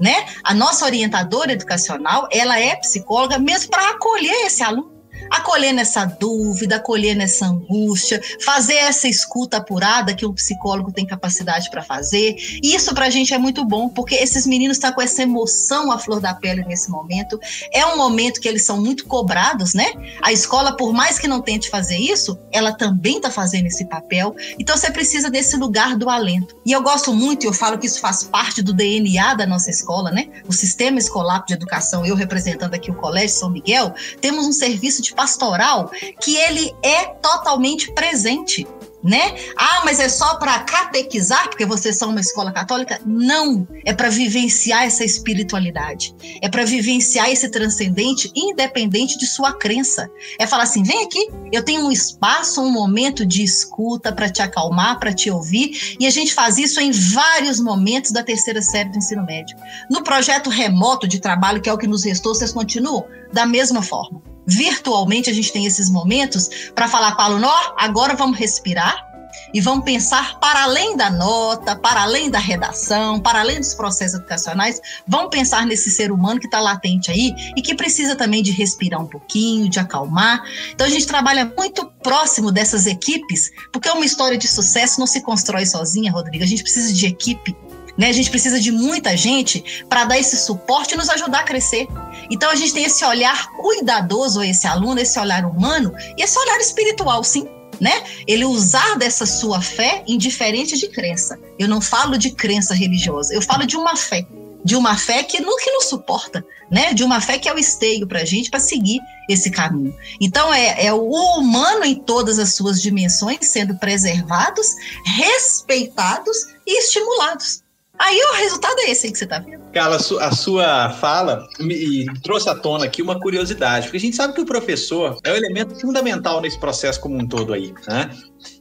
Né? A nossa orientadora educacional, ela é psicóloga mesmo para acolher esse aluno acolher nessa dúvida, acolher nessa angústia, fazer essa escuta apurada que um psicólogo tem capacidade para fazer. E isso para a gente é muito bom, porque esses meninos estão tá com essa emoção à flor da pele nesse momento. É um momento que eles são muito cobrados, né? A escola, por mais que não tente fazer isso, ela também está fazendo esse papel. Então você precisa desse lugar do alento. E eu gosto muito, eu falo que isso faz parte do DNA da nossa escola, né? O sistema escolar de educação, eu representando aqui o Colégio São Miguel, temos um serviço de pastoral que ele é totalmente presente né? Ah, mas é só para catequizar, porque vocês são uma escola católica? Não, é para vivenciar essa espiritualidade, é para vivenciar esse transcendente, independente de sua crença. É falar assim: vem aqui, eu tenho um espaço, um momento de escuta para te acalmar, para te ouvir, e a gente faz isso em vários momentos da terceira série do ensino médio. No projeto remoto de trabalho, que é o que nos restou, vocês continuam da mesma forma virtualmente a gente tem esses momentos para falar com o aluno, ó, agora vamos respirar e vamos pensar para além da nota, para além da redação, para além dos processos educacionais, vamos pensar nesse ser humano que está latente aí e que precisa também de respirar um pouquinho, de acalmar. Então a gente trabalha muito próximo dessas equipes, porque uma história de sucesso não se constrói sozinha, Rodrigo. A gente precisa de equipe né? A gente precisa de muita gente para dar esse suporte e nos ajudar a crescer. Então a gente tem esse olhar cuidadoso a esse aluno, esse olhar humano e esse olhar espiritual, sim. Né? Ele usar dessa sua fé indiferente de crença. Eu não falo de crença religiosa, eu falo de uma fé, de uma fé que não que nos suporta, né? De uma fé que é o esteio para a gente para seguir esse caminho. Então é, é o humano em todas as suas dimensões sendo preservados, respeitados e estimulados. Aí o resultado é esse aí que você tá vendo. Carla, a sua fala me trouxe à tona aqui uma curiosidade, porque a gente sabe que o professor é o elemento fundamental nesse processo como um todo aí, né?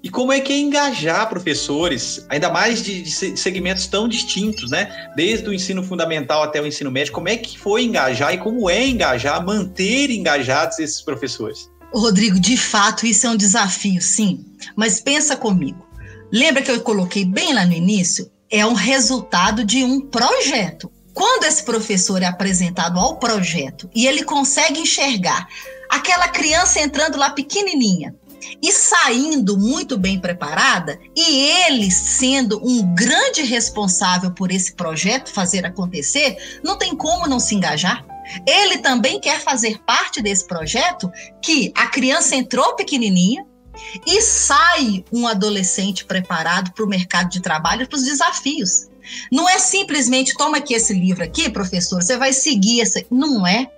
E como é que é engajar professores, ainda mais de, de segmentos tão distintos, né? Desde o ensino fundamental até o ensino médio, como é que foi engajar e como é engajar, manter engajados esses professores? Rodrigo, de fato, isso é um desafio, sim. Mas pensa comigo. Lembra que eu coloquei bem lá no início é um resultado de um projeto. Quando esse professor é apresentado ao projeto e ele consegue enxergar aquela criança entrando lá pequenininha e saindo muito bem preparada, e ele sendo um grande responsável por esse projeto fazer acontecer, não tem como não se engajar. Ele também quer fazer parte desse projeto que a criança entrou pequenininha, e sai um adolescente preparado para o mercado de trabalho, para os desafios. Não é simplesmente toma aqui esse livro aqui, professor, você vai seguir essa. Não é.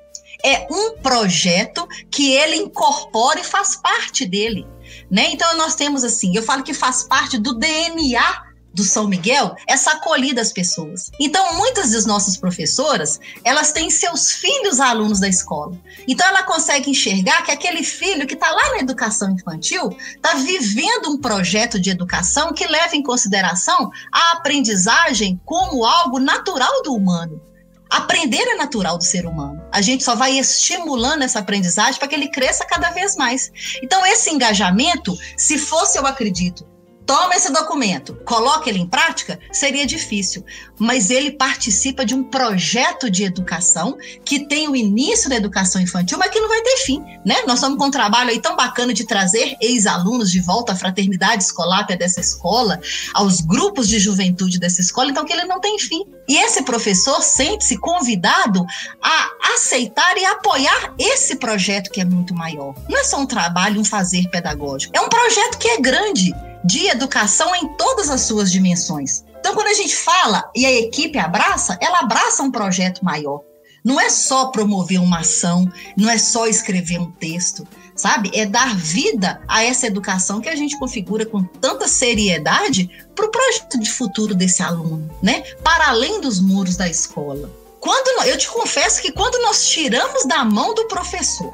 É um projeto que ele incorpora e faz parte dele. Né? Então nós temos assim, eu falo que faz parte do DNA do São Miguel essa acolhida às pessoas. Então, muitas das nossas professoras, elas têm seus filhos alunos da escola. Então, ela consegue enxergar que aquele filho que está lá na educação infantil está vivendo um projeto de educação que leva em consideração a aprendizagem como algo natural do humano. Aprender é natural do ser humano. A gente só vai estimulando essa aprendizagem para que ele cresça cada vez mais. Então, esse engajamento, se fosse, eu acredito, toma esse documento, coloca ele em prática, seria difícil. Mas ele participa de um projeto de educação que tem o início da educação infantil, mas que não vai ter fim, né? Nós estamos com um trabalho aí tão bacana de trazer ex-alunos de volta à fraternidade escolar dessa escola, aos grupos de juventude dessa escola, então que ele não tem fim. E esse professor sente-se convidado a aceitar e apoiar esse projeto que é muito maior. Não é só um trabalho, um fazer pedagógico. É um projeto que é grande de educação em todas as suas dimensões. Então, quando a gente fala e a equipe abraça, ela abraça um projeto maior. Não é só promover uma ação, não é só escrever um texto, sabe? É dar vida a essa educação que a gente configura com tanta seriedade para o projeto de futuro desse aluno, né? Para além dos muros da escola. Quando eu te confesso que quando nós tiramos da mão do professor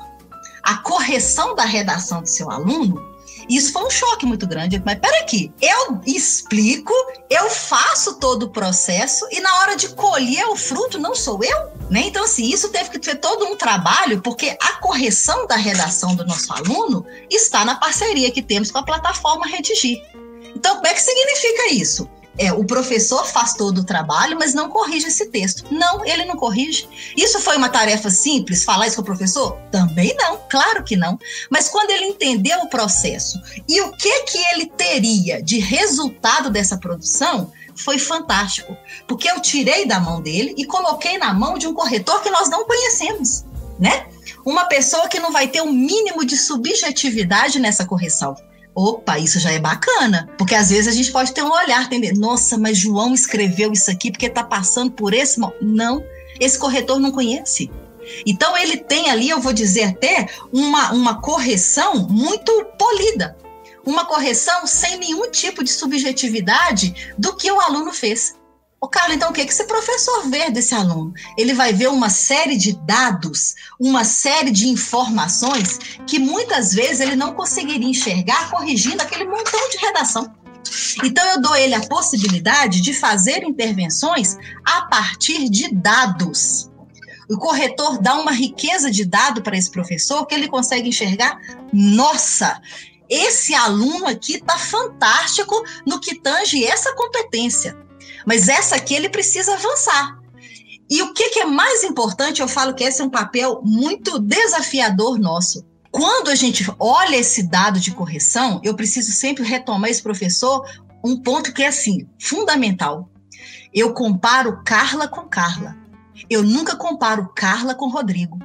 a correção da redação do seu aluno, Isso foi um choque muito grande. Mas peraí aqui, eu explico, eu faço todo o processo e na hora de colher o fruto não sou eu? Né? Então, assim, isso teve que ter todo um trabalho, porque a correção da redação do nosso aluno está na parceria que temos com a plataforma Redigir. Então, como é que significa isso? É, o professor faz todo o trabalho, mas não corrige esse texto. Não, ele não corrige. Isso foi uma tarefa simples, falar isso com o professor? Também não, claro que não. Mas quando ele entendeu o processo e o que que ele teria de resultado dessa produção, foi fantástico, porque eu tirei da mão dele e coloquei na mão de um corretor que nós não conhecemos, né? Uma pessoa que não vai ter um mínimo de subjetividade nessa correção. Opa, isso já é bacana, porque às vezes a gente pode ter um olhar, entender, nossa, mas João escreveu isso aqui porque está passando por esse. Não, esse corretor não conhece. Então ele tem ali, eu vou dizer até, uma, uma correção muito polida. Uma correção sem nenhum tipo de subjetividade do que o aluno fez. Ô, Carlos, então o que, que esse professor vê desse aluno? Ele vai ver uma série de dados, uma série de informações que muitas vezes ele não conseguiria enxergar corrigindo aquele montão de redação. Então, eu dou ele a possibilidade de fazer intervenções a partir de dados. O corretor dá uma riqueza de dado para esse professor que ele consegue enxergar. Nossa, esse aluno aqui está fantástico no que tange essa competência. Mas essa aqui ele precisa avançar. E o que, que é mais importante, eu falo que esse é um papel muito desafiador nosso. Quando a gente olha esse dado de correção, eu preciso sempre retomar esse professor um ponto que é assim, fundamental. Eu comparo Carla com Carla. Eu nunca comparo Carla com Rodrigo.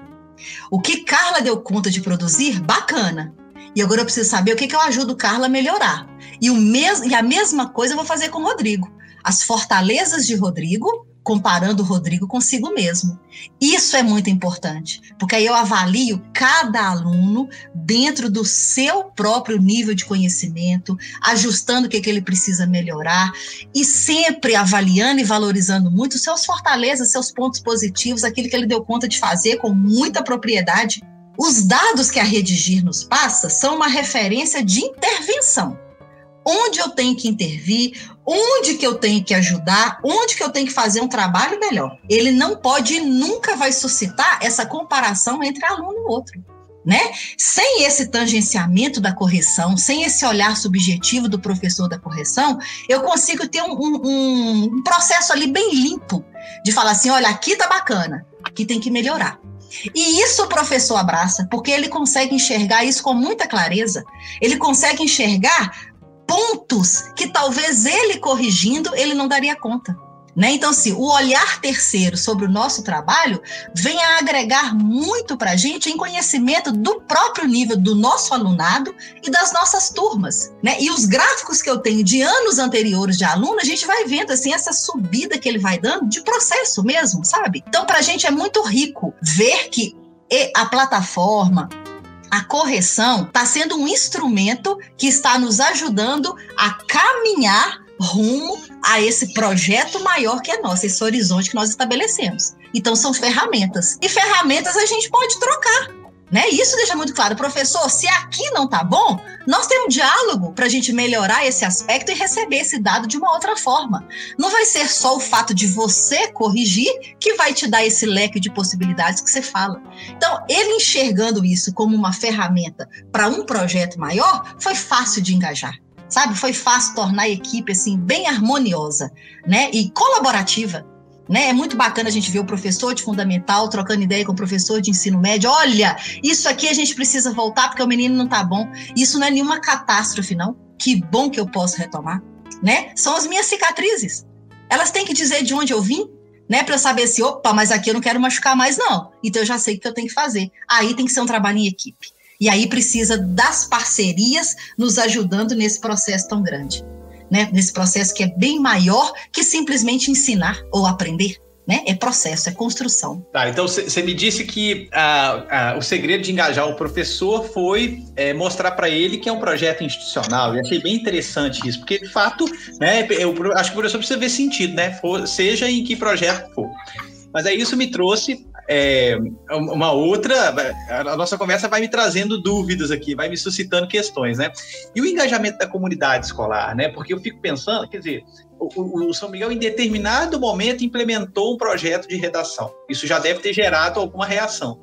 O que Carla deu conta de produzir, bacana. E agora eu preciso saber o que, que eu ajudo Carla a melhorar. E, o mes e a mesma coisa eu vou fazer com o Rodrigo as fortalezas de Rodrigo, comparando o Rodrigo consigo mesmo. Isso é muito importante, porque aí eu avalio cada aluno dentro do seu próprio nível de conhecimento, ajustando o que, que ele precisa melhorar e sempre avaliando e valorizando muito seus fortalezas, seus pontos positivos, aquilo que ele deu conta de fazer com muita propriedade. Os dados que a Redigir nos passa são uma referência de intervenção onde eu tenho que intervir, onde que eu tenho que ajudar, onde que eu tenho que fazer um trabalho melhor. Ele não pode e nunca vai suscitar essa comparação entre aluno e outro. Né? Sem esse tangenciamento da correção, sem esse olhar subjetivo do professor da correção, eu consigo ter um, um, um processo ali bem limpo de falar assim: olha, aqui tá bacana, aqui tem que melhorar. E isso o professor abraça, porque ele consegue enxergar isso com muita clareza. Ele consegue enxergar pontos que talvez ele corrigindo ele não daria conta. Né? Então, se o olhar terceiro sobre o nosso trabalho vem a agregar muito para a gente em conhecimento do próprio nível do nosso alunado e das nossas turmas. Né? E os gráficos que eu tenho de anos anteriores de aluno, a gente vai vendo assim essa subida que ele vai dando de processo mesmo, sabe? Então, para a gente é muito rico ver que a plataforma, a correção está sendo um instrumento que está nos ajudando a caminhar rumo a esse projeto maior que é nosso, esse horizonte que nós estabelecemos. Então, são ferramentas. E ferramentas a gente pode trocar. Né? Isso deixa muito claro, professor. Se aqui não está bom, nós temos um diálogo para a gente melhorar esse aspecto e receber esse dado de uma outra forma. Não vai ser só o fato de você corrigir que vai te dar esse leque de possibilidades que você fala. Então, ele enxergando isso como uma ferramenta para um projeto maior, foi fácil de engajar sabe? Foi fácil tornar a equipe assim bem harmoniosa, né? E colaborativa. Né? É muito bacana a gente ver o professor de fundamental trocando ideia com o professor de ensino médio. Olha, isso aqui a gente precisa voltar porque o menino não está bom. Isso não é nenhuma catástrofe, não. Que bom que eu posso retomar, né? São as minhas cicatrizes. Elas têm que dizer de onde eu vim, né? Para eu saber se, opa, mas aqui eu não quero machucar mais, não. Então eu já sei o que eu tenho que fazer. Aí tem que ser um trabalho em equipe. E aí precisa das parcerias nos ajudando nesse processo tão grande né, nesse processo que é bem maior que simplesmente ensinar ou aprender. Né? É processo, é construção. Tá, então você me disse que ah, ah, o segredo de engajar o professor foi é, mostrar para ele que é um projeto institucional. E achei bem interessante isso, porque de fato, né, eu acho que o professor precisa ver sentido, né? For, seja em que projeto for. Mas aí isso me trouxe é, uma outra, a nossa conversa vai me trazendo dúvidas aqui, vai me suscitando questões, né? E o engajamento da comunidade escolar, né? Porque eu fico pensando, quer dizer, o, o, São Miguel, em determinado momento, implementou um projeto de redação. Isso já deve ter gerado alguma reação.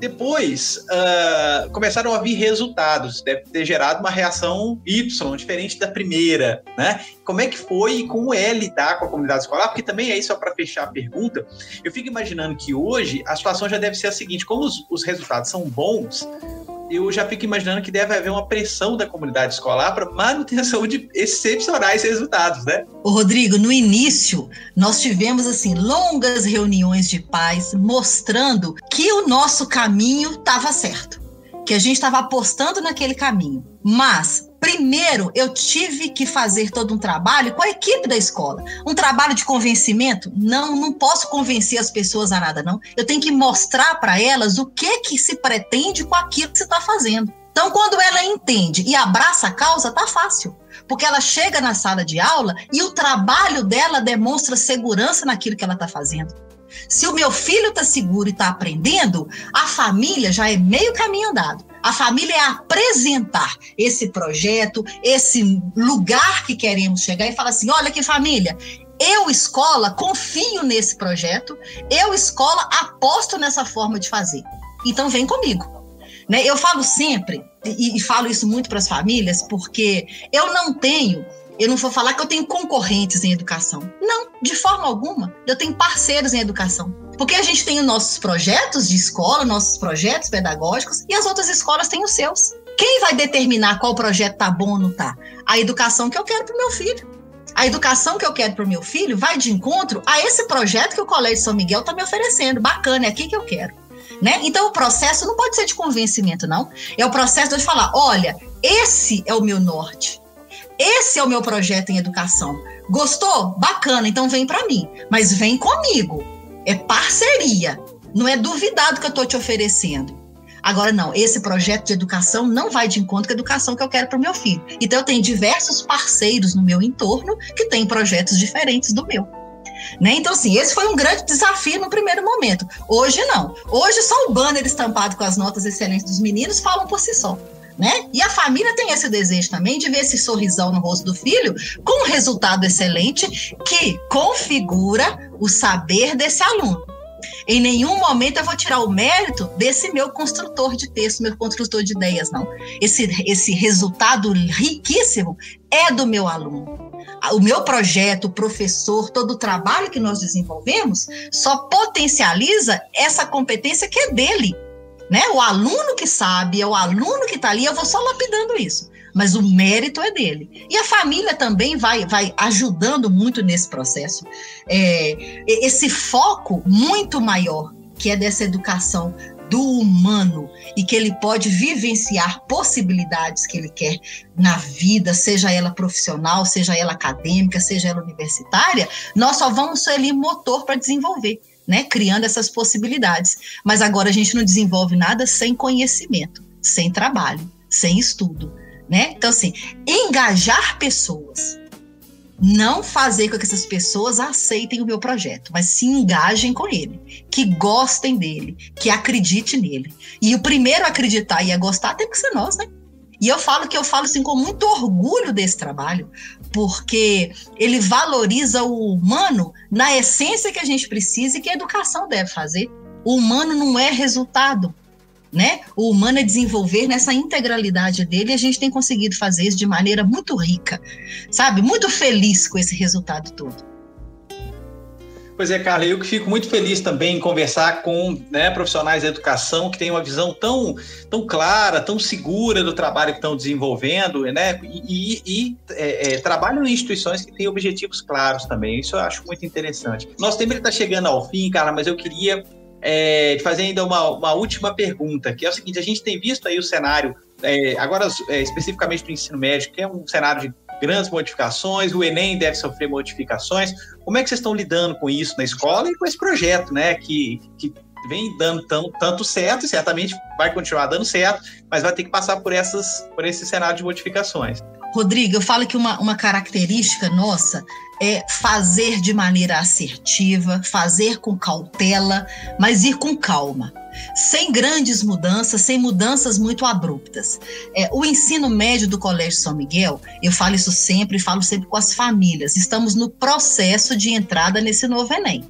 Depois, uh, começaram a vir resultados, deve ter gerado uma reação Y, diferente da primeira, né? Como é que foi e como é lidar com a comunidade escolar? Porque também aí, só para fechar a pergunta, eu fico imaginando que hoje a situação já deve ser a seguinte, como os, os resultados são bons, eu já fico imaginando que deve haver uma pressão da comunidade escolar para manutenção de excepcionais resultados, né? O Rodrigo, no início, nós tivemos assim longas reuniões de pais mostrando que o nosso caminho estava certo, que a gente estava apostando naquele caminho. Mas Primeiro, eu tive que fazer todo um trabalho com a equipe da escola. Um trabalho de convencimento? Não, não posso convencer as pessoas a nada, não. Eu tenho que mostrar para elas o que que se pretende com aquilo que você está fazendo. Então, quando ela entende e abraça a causa, tá fácil. Porque ela chega na sala de aula e o trabalho dela demonstra segurança naquilo que ela está fazendo. Se o meu filho está seguro e está aprendendo, a família já é meio caminho andado. A família é apresentar esse projeto, esse lugar que queremos chegar e falar assim: olha que família, eu, escola, confio nesse projeto, eu, escola, aposto nessa forma de fazer. Então, vem comigo. Né? Eu falo sempre, e, e falo isso muito para as famílias, porque eu não tenho eu não vou falar que eu tenho concorrentes em educação. Não, de forma alguma. Eu tenho parceiros em educação. Porque a gente tem os nossos projetos de escola, nossos projetos pedagógicos, e as outras escolas têm os seus. Quem vai determinar qual projeto tá bom ou não tá? A educação que eu quero para o meu filho. A educação que eu quero para o meu filho vai de encontro a esse projeto que o Colégio São Miguel está me oferecendo. Bacana, é aqui que eu quero. Né? Então o processo não pode ser de convencimento, não. É o processo de falar: olha, esse é o meu norte. Esse é o meu projeto em educação. Gostou? Bacana, então vem para mim. Mas vem comigo. É parceria. Não é duvidado que eu estou te oferecendo. Agora, não, esse projeto de educação não vai de encontro com a educação que eu quero para o meu filho. Então, eu tenho diversos parceiros no meu entorno que têm projetos diferentes do meu. Né? Então, assim, esse foi um grande desafio no primeiro momento. Hoje, não. Hoje, só o banner estampado com as notas excelentes dos meninos falam por si só né? E a família tem esse desejo também de ver esse sorrisão no rosto do filho com um resultado excelente que configura o saber desse aluno. Em nenhum momento eu vou tirar o mérito desse meu construtor de texto, meu construtor de ideias, não. Esse, esse resultado riquíssimo é do meu aluno. O meu projeto, o professor, todo o trabalho que nós desenvolvemos só potencializa essa competência que é dele né? O aluno que sabe, é o aluno que está ali, eu vou só lapidando isso. Mas o mérito é dele. E a família também vai, vai ajudando muito nesse processo. É, esse foco muito maior, que é dessa educação do humano e que ele pode vivenciar possibilidades que ele quer na vida, seja ela profissional, seja ela acadêmica, seja ela universitária, nós só vamos ser ali motor para desenvolver né, criando essas possibilidades. Mas agora a gente não desenvolve nada sem conhecimento, sem trabalho, sem estudo, né? Então assim, engajar pessoas, não fazer com que essas pessoas aceitem o meu projeto, mas se engajem com ele, que gostem dele, que acreditem nele. E o primeiro a acreditar e a gostar tem que ser nós, né? E eu falo que eu falo assim com muito orgulho desse trabalho, porque ele valoriza o humano na essência que a gente precisa e que a educação deve fazer. O humano não é resultado, né? O humano é desenvolver nessa integralidade dele e a gente tem conseguido fazer isso de maneira muito rica, sabe? Muito feliz com esse resultado todo. Pois é, Carla, eu que fico muito feliz também em conversar com né, profissionais da educação que têm uma visão tão, tão clara, tão segura do trabalho que estão desenvolvendo, né? E, e é, é, trabalham em instituições que têm objetivos claros também. Isso eu acho muito interessante. Nosso tempo está chegando ao fim, Carla, mas eu queria é, fazer ainda uma, uma última pergunta, que é o seguinte: a gente tem visto aí o cenário, é, agora é, especificamente do ensino médio, que é um cenário de grandes modificações, o Enem deve sofrer modificações. Como é que vocês estão lidando com isso na escola e com esse projeto, né? Que, que vem dando tão, tanto certo e certamente vai continuar dando certo, mas vai ter que passar por, essas, por esse cenário de modificações. Rodrigo, eu falo que uma, uma característica nossa é fazer de maneira assertiva, fazer com cautela, mas ir com calma sem grandes mudanças, sem mudanças muito abruptas. É, o ensino médio do Colégio São Miguel, eu falo isso sempre, falo sempre com as famílias, estamos no processo de entrada nesse novo Enem.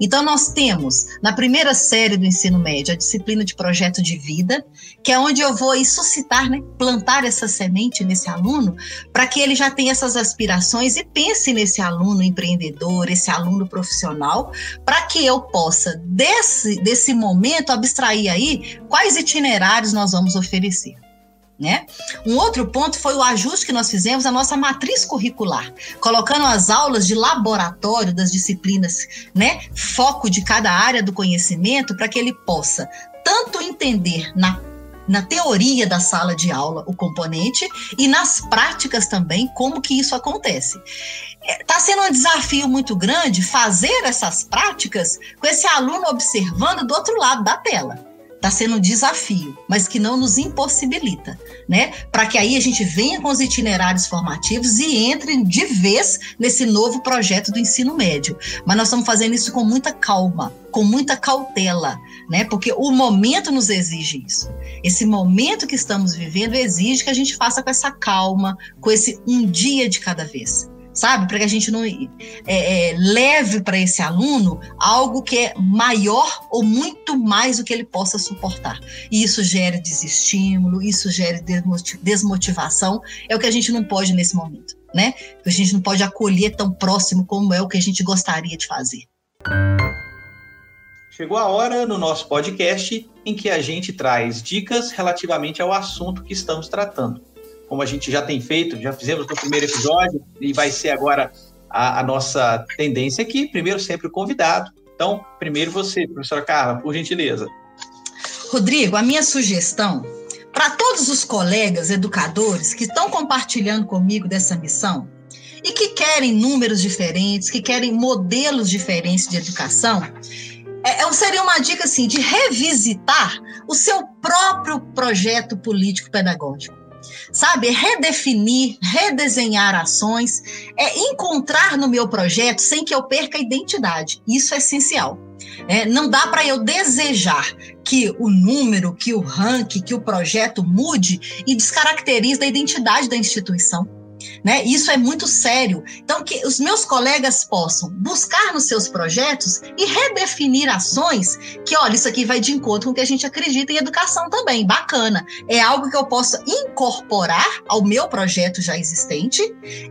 Então, nós temos, na primeira série do ensino médio, a disciplina de projeto de vida, que é onde eu vou suscitar, né, plantar essa semente nesse aluno, para que ele já tenha essas aspirações e pense nesse aluno empreendedor, esse aluno profissional, para que eu possa, desse, desse momento, abstrair aí quais itinerários nós vamos oferecer. Né? Um outro ponto foi o ajuste que nós fizemos à nossa matriz curricular, colocando as aulas de laboratório das disciplinas, né, foco de cada área do conhecimento, para que ele possa tanto entender na na teoria da sala de aula o componente e nas práticas também como que isso acontece. Está é, sendo um desafio muito grande fazer essas práticas com esse aluno observando do outro lado da tela está sendo um desafio, mas que não nos impossibilita, né? Para que aí a gente venha com os itinerários formativos e entre de vez nesse novo projeto do ensino médio. Mas nós estamos fazendo isso com muita calma, com muita cautela, né? Porque o momento nos exige isso. Esse momento que estamos vivendo exige que a gente faça com essa calma, com esse um dia de cada vez sabe? Para que a gente não é, é, leve para esse aluno algo que é maior ou muito mais do que ele possa suportar. E isso gera desestímulo, isso gera desmotivação. É o que a gente não pode nesse momento, né? A gente não pode acolher tão próximo como é o que a gente gostaria de fazer. Chegou a hora no nosso podcast em que a gente traz dicas relativamente ao assunto que estamos tratando como a gente já tem feito, já fizemos no primeiro episódio, e vai ser agora a, a nossa tendência aqui. Primeiro, sempre o convidado. Então, primeiro você, professora Carla, por gentileza. Rodrigo, a minha sugestão para todos os colegas educadores que estão compartilhando comigo dessa missão e que querem números diferentes, que querem modelos diferentes de educação, é, é seria uma dica assim de revisitar o seu próprio projeto político pedagógico sabe? Redefinir, redesenhar ações, é encontrar no meu projeto sem que eu perca a identidade. Isso é essencial. É, não dá para eu desejar que o número, que o ranking, que o projeto mude e descaracterize a identidade da instituição né? Isso é muito sério. Então, que os meus colegas possam buscar nos seus projetos e redefinir ações que, olha, isso aqui vai de encontro com o que a gente acredita em educação também. Bacana. É algo que eu possa incorporar ao meu projeto já existente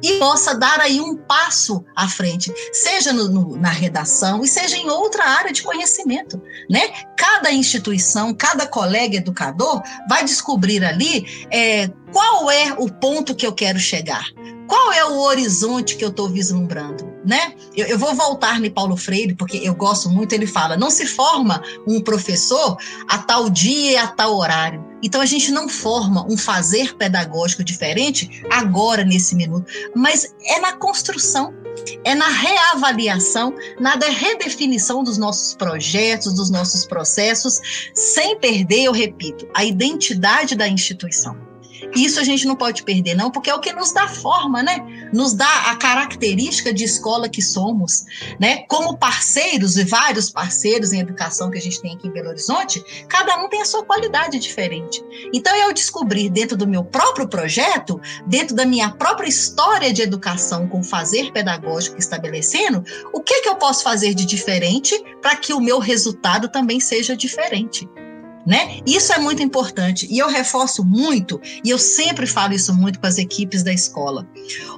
e possa dar aí um passo à frente, seja no, no, na redação e seja em outra área de conhecimento, né? Cada instituição, cada colega educador vai descobrir ali é, qual é o ponto que eu quero chegar? Qual é o horizonte que eu estou vislumbrando? Né? Eu, eu, vou voltar em Paulo Freire, porque eu gosto muito, ele fala: não se forma um professor a tal dia e a tal horário. Então a gente não forma um fazer pedagógico diferente agora, nesse minuto, mas é na construção, é na reavaliação, na redefinição dos nossos projetos, dos nossos processos, sem perder, eu repito, a identidade da instituição. Isso a gente não pode perder, não, porque é o que nos dá forma, né? Nos dá a característica de escola que somos, né? Como parceiros e vários parceiros em educação que a gente tem aqui em Belo Horizonte, cada um tem a sua qualidade diferente. Então, eu descobrir dentro do meu próprio projeto, dentro da minha própria história de educação com fazer pedagógico estabelecendo, o que, que eu posso fazer de diferente para que o meu resultado também seja diferente né? Isso é muito importante e eu reforço muito e eu sempre falo isso muito com as equipes da escola.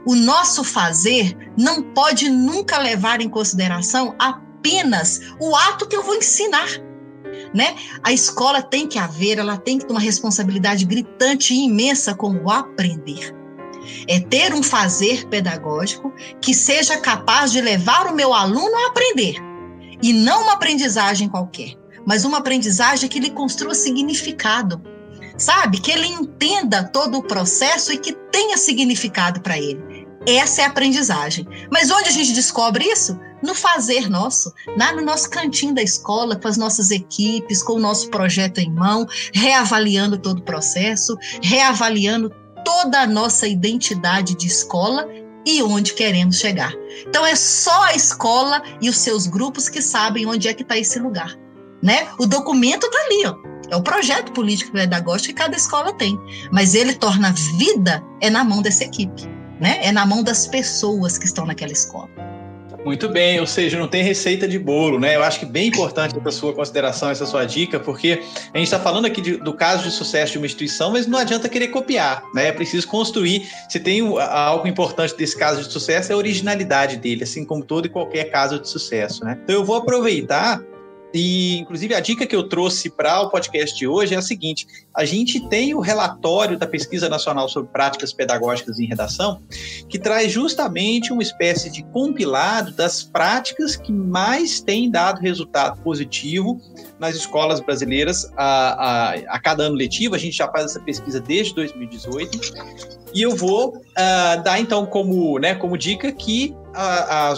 O nosso fazer não pode nunca levar em consideração apenas o ato que eu vou ensinar. Né? A escola tem que haver, ela tem que ter uma responsabilidade gritante e imensa com o aprender. É ter um fazer pedagógico que seja capaz de levar o meu aluno a aprender e não uma aprendizagem qualquer mas uma aprendizagem que lhe construa significado, sabe? Que ele entenda todo o processo e que tenha significado para ele. Essa é a aprendizagem. Mas onde a gente descobre isso? No fazer nosso, lá no nosso cantinho da escola, com as nossas equipes, com o nosso projeto em mão, reavaliando todo o processo, reavaliando toda a nossa identidade de escola e onde queremos chegar. Então é só a escola e os seus grupos que sabem onde é que está esse lugar, né? O documento está ali, ó. É o projeto político pedagógico que cada escola tem, mas ele torna vida é na mão dessa equipe, né? É na mão das pessoas que estão naquela escola. Muito bem, ou seja, não tem receita de bolo, né? Eu acho que bem importante essa sua consideração, essa sua dica, porque a gente está falando aqui de, do caso de sucesso de uma instituição, mas não adianta querer copiar, né? É preciso construir. Se tem algo importante desse caso de sucesso, é a originalidade dele, assim como todo e qualquer caso de sucesso, né? Então eu vou aproveitar e, inclusive, a dica que eu trouxe para o podcast de hoje é a seguinte: a gente tem o relatório da Pesquisa Nacional sobre Práticas Pedagógicas em Redação, que traz justamente uma espécie de compilado das práticas que mais têm dado resultado positivo nas escolas brasileiras a, a, a cada ano letivo. A gente já faz essa pesquisa desde 2018. E eu vou uh, dar, então, como, né, como dica que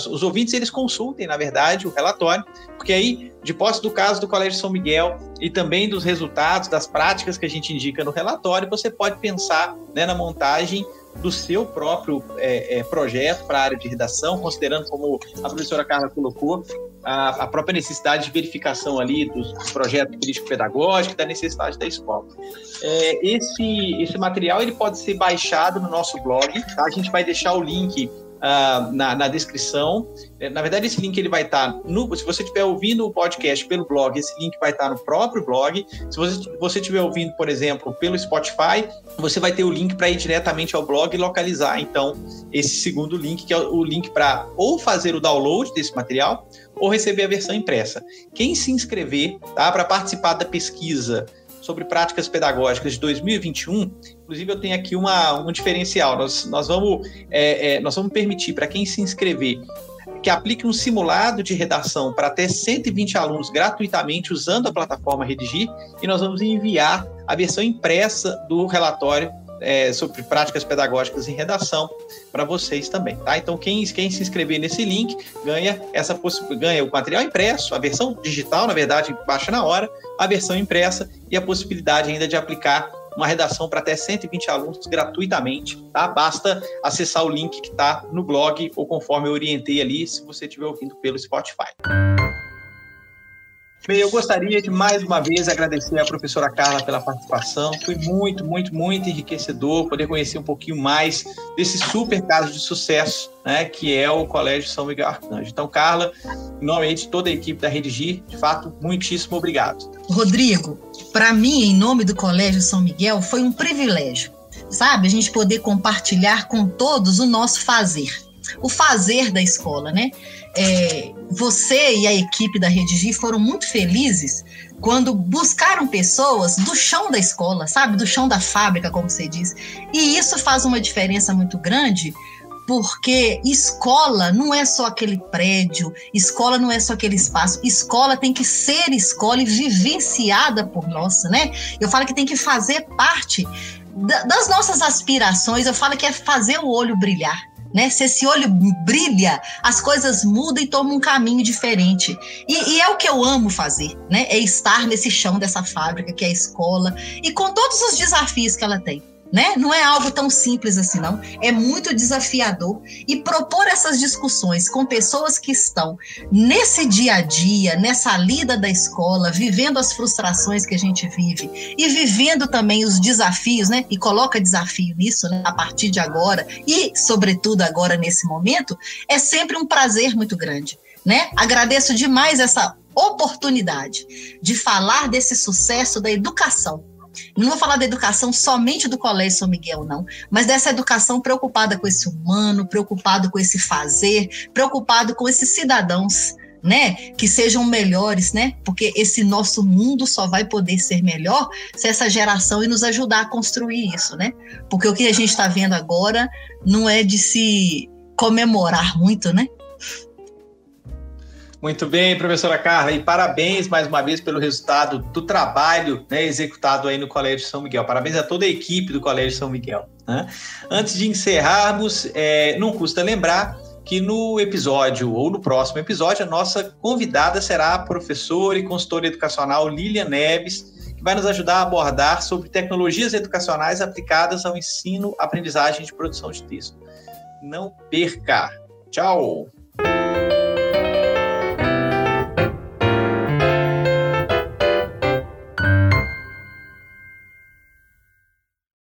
os ouvintes eles consultem, na verdade, o relatório, porque aí, de posse do caso do Colégio São Miguel e também dos resultados, das práticas que a gente indica no relatório, você pode pensar né, na montagem do seu próprio é, é, projeto para a área de redação, considerando, como a professora Carla colocou, a, a própria necessidade de verificação ali do projeto político-pedagógico, da necessidade da escola. É, esse, esse material ele pode ser baixado no nosso blog, tá? a gente vai deixar o link uh, na, na, descrição. É, na verdade, esse link ele vai estar tá no. Se você estiver ouvindo o podcast pelo blog, esse link vai estar tá no próprio blog. Se você, você estiver ouvindo, por exemplo, pelo Spotify, você vai ter o link para ir diretamente ao blog e localizar, então, esse segundo link, que é o link para ou fazer o download desse material ou receber a versão impressa. Quem se inscrever tá, para participar da pesquisa sobre práticas pedagógicas de 2021, inclusive eu tenho aqui uma, um diferencial. Nós, nós, vamos, é, é, nós vamos permitir para quem se inscrever que aplique um simulado de redação para até 120 alunos gratuitamente usando a plataforma Redigir e nós vamos enviar a versão impressa do relatório é, sobre práticas pedagógicas em redação para vocês também, tá? Então quem, quem se inscrever nesse link ganha essa ganha o material impresso, a versão digital, na verdade, baixa na hora, a versão impressa e a possibilidade ainda de aplicar uma redação para até 120 alunos gratuitamente, tá? Basta acessar o link que está no blog ou conforme eu orientei ali, se você estiver ouvindo pelo Spotify. Bem, eu gostaria de mais uma vez agradecer à professora Carla pela participação. Foi muito, muito, muito enriquecedor poder conhecer um pouquinho mais desse super caso de sucesso, né, que é o Colégio São Miguel Arcanjo. Então, Carla, em nome de toda a equipe da Redigir, de fato, muitíssimo obrigado. Rodrigo, para mim, em nome do Colégio São Miguel, foi um privilégio, sabe, a gente poder compartilhar com todos o nosso fazer, o fazer da escola, né? É, você e a equipe da Redigir foram muito felizes quando buscaram pessoas do chão da escola, sabe? Do chão da fábrica, como você diz. E isso faz uma diferença muito grande, porque escola não é só aquele prédio, escola não é só aquele espaço, escola tem que ser escola e vivenciada por nós, né? Eu falo que tem que fazer parte das nossas aspirações, eu falo que é fazer o olho brilhar né? Se esse olho brilha, as coisas mudam e tomam um caminho diferente. E, e, é o que eu amo fazer, né? É estar nesse chão dessa fábrica que é a escola e com todos os desafios que ela tem né? Não é algo tão simples assim, não. É muito desafiador e propor essas discussões com pessoas que estão nesse dia a dia, nessa lida da escola, vivendo as frustrações que a gente vive e vivendo também os desafios, né? E coloca desafio nisso, né? A partir de agora e, sobretudo, agora nesse momento, é sempre um prazer muito grande, né? Agradeço demais essa oportunidade de falar desse sucesso da educação não vou falar da educação somente do Colégio São Miguel, não, mas dessa educação preocupada com esse humano, preocupado com esse fazer, preocupado com esses cidadãos, né, que sejam melhores, né? Porque esse nosso mundo só vai poder ser melhor se essa geração nos ajudar a construir isso, né? Porque o que a gente está vendo agora não é de se comemorar muito, né? Muito bem, professora Carla, e parabéns mais uma vez pelo resultado do trabalho né, executado aí no Colégio São Miguel. Parabéns a toda a equipe do Colégio São Miguel. Né? Antes de encerrarmos, é, não custa lembrar que no episódio, ou no próximo episódio, a nossa convidada será a professora e consultora educacional Lilian Neves, que vai nos ajudar a abordar sobre tecnologias educacionais aplicadas ao ensino, aprendizagem de produção de texto. não perca. Tchau!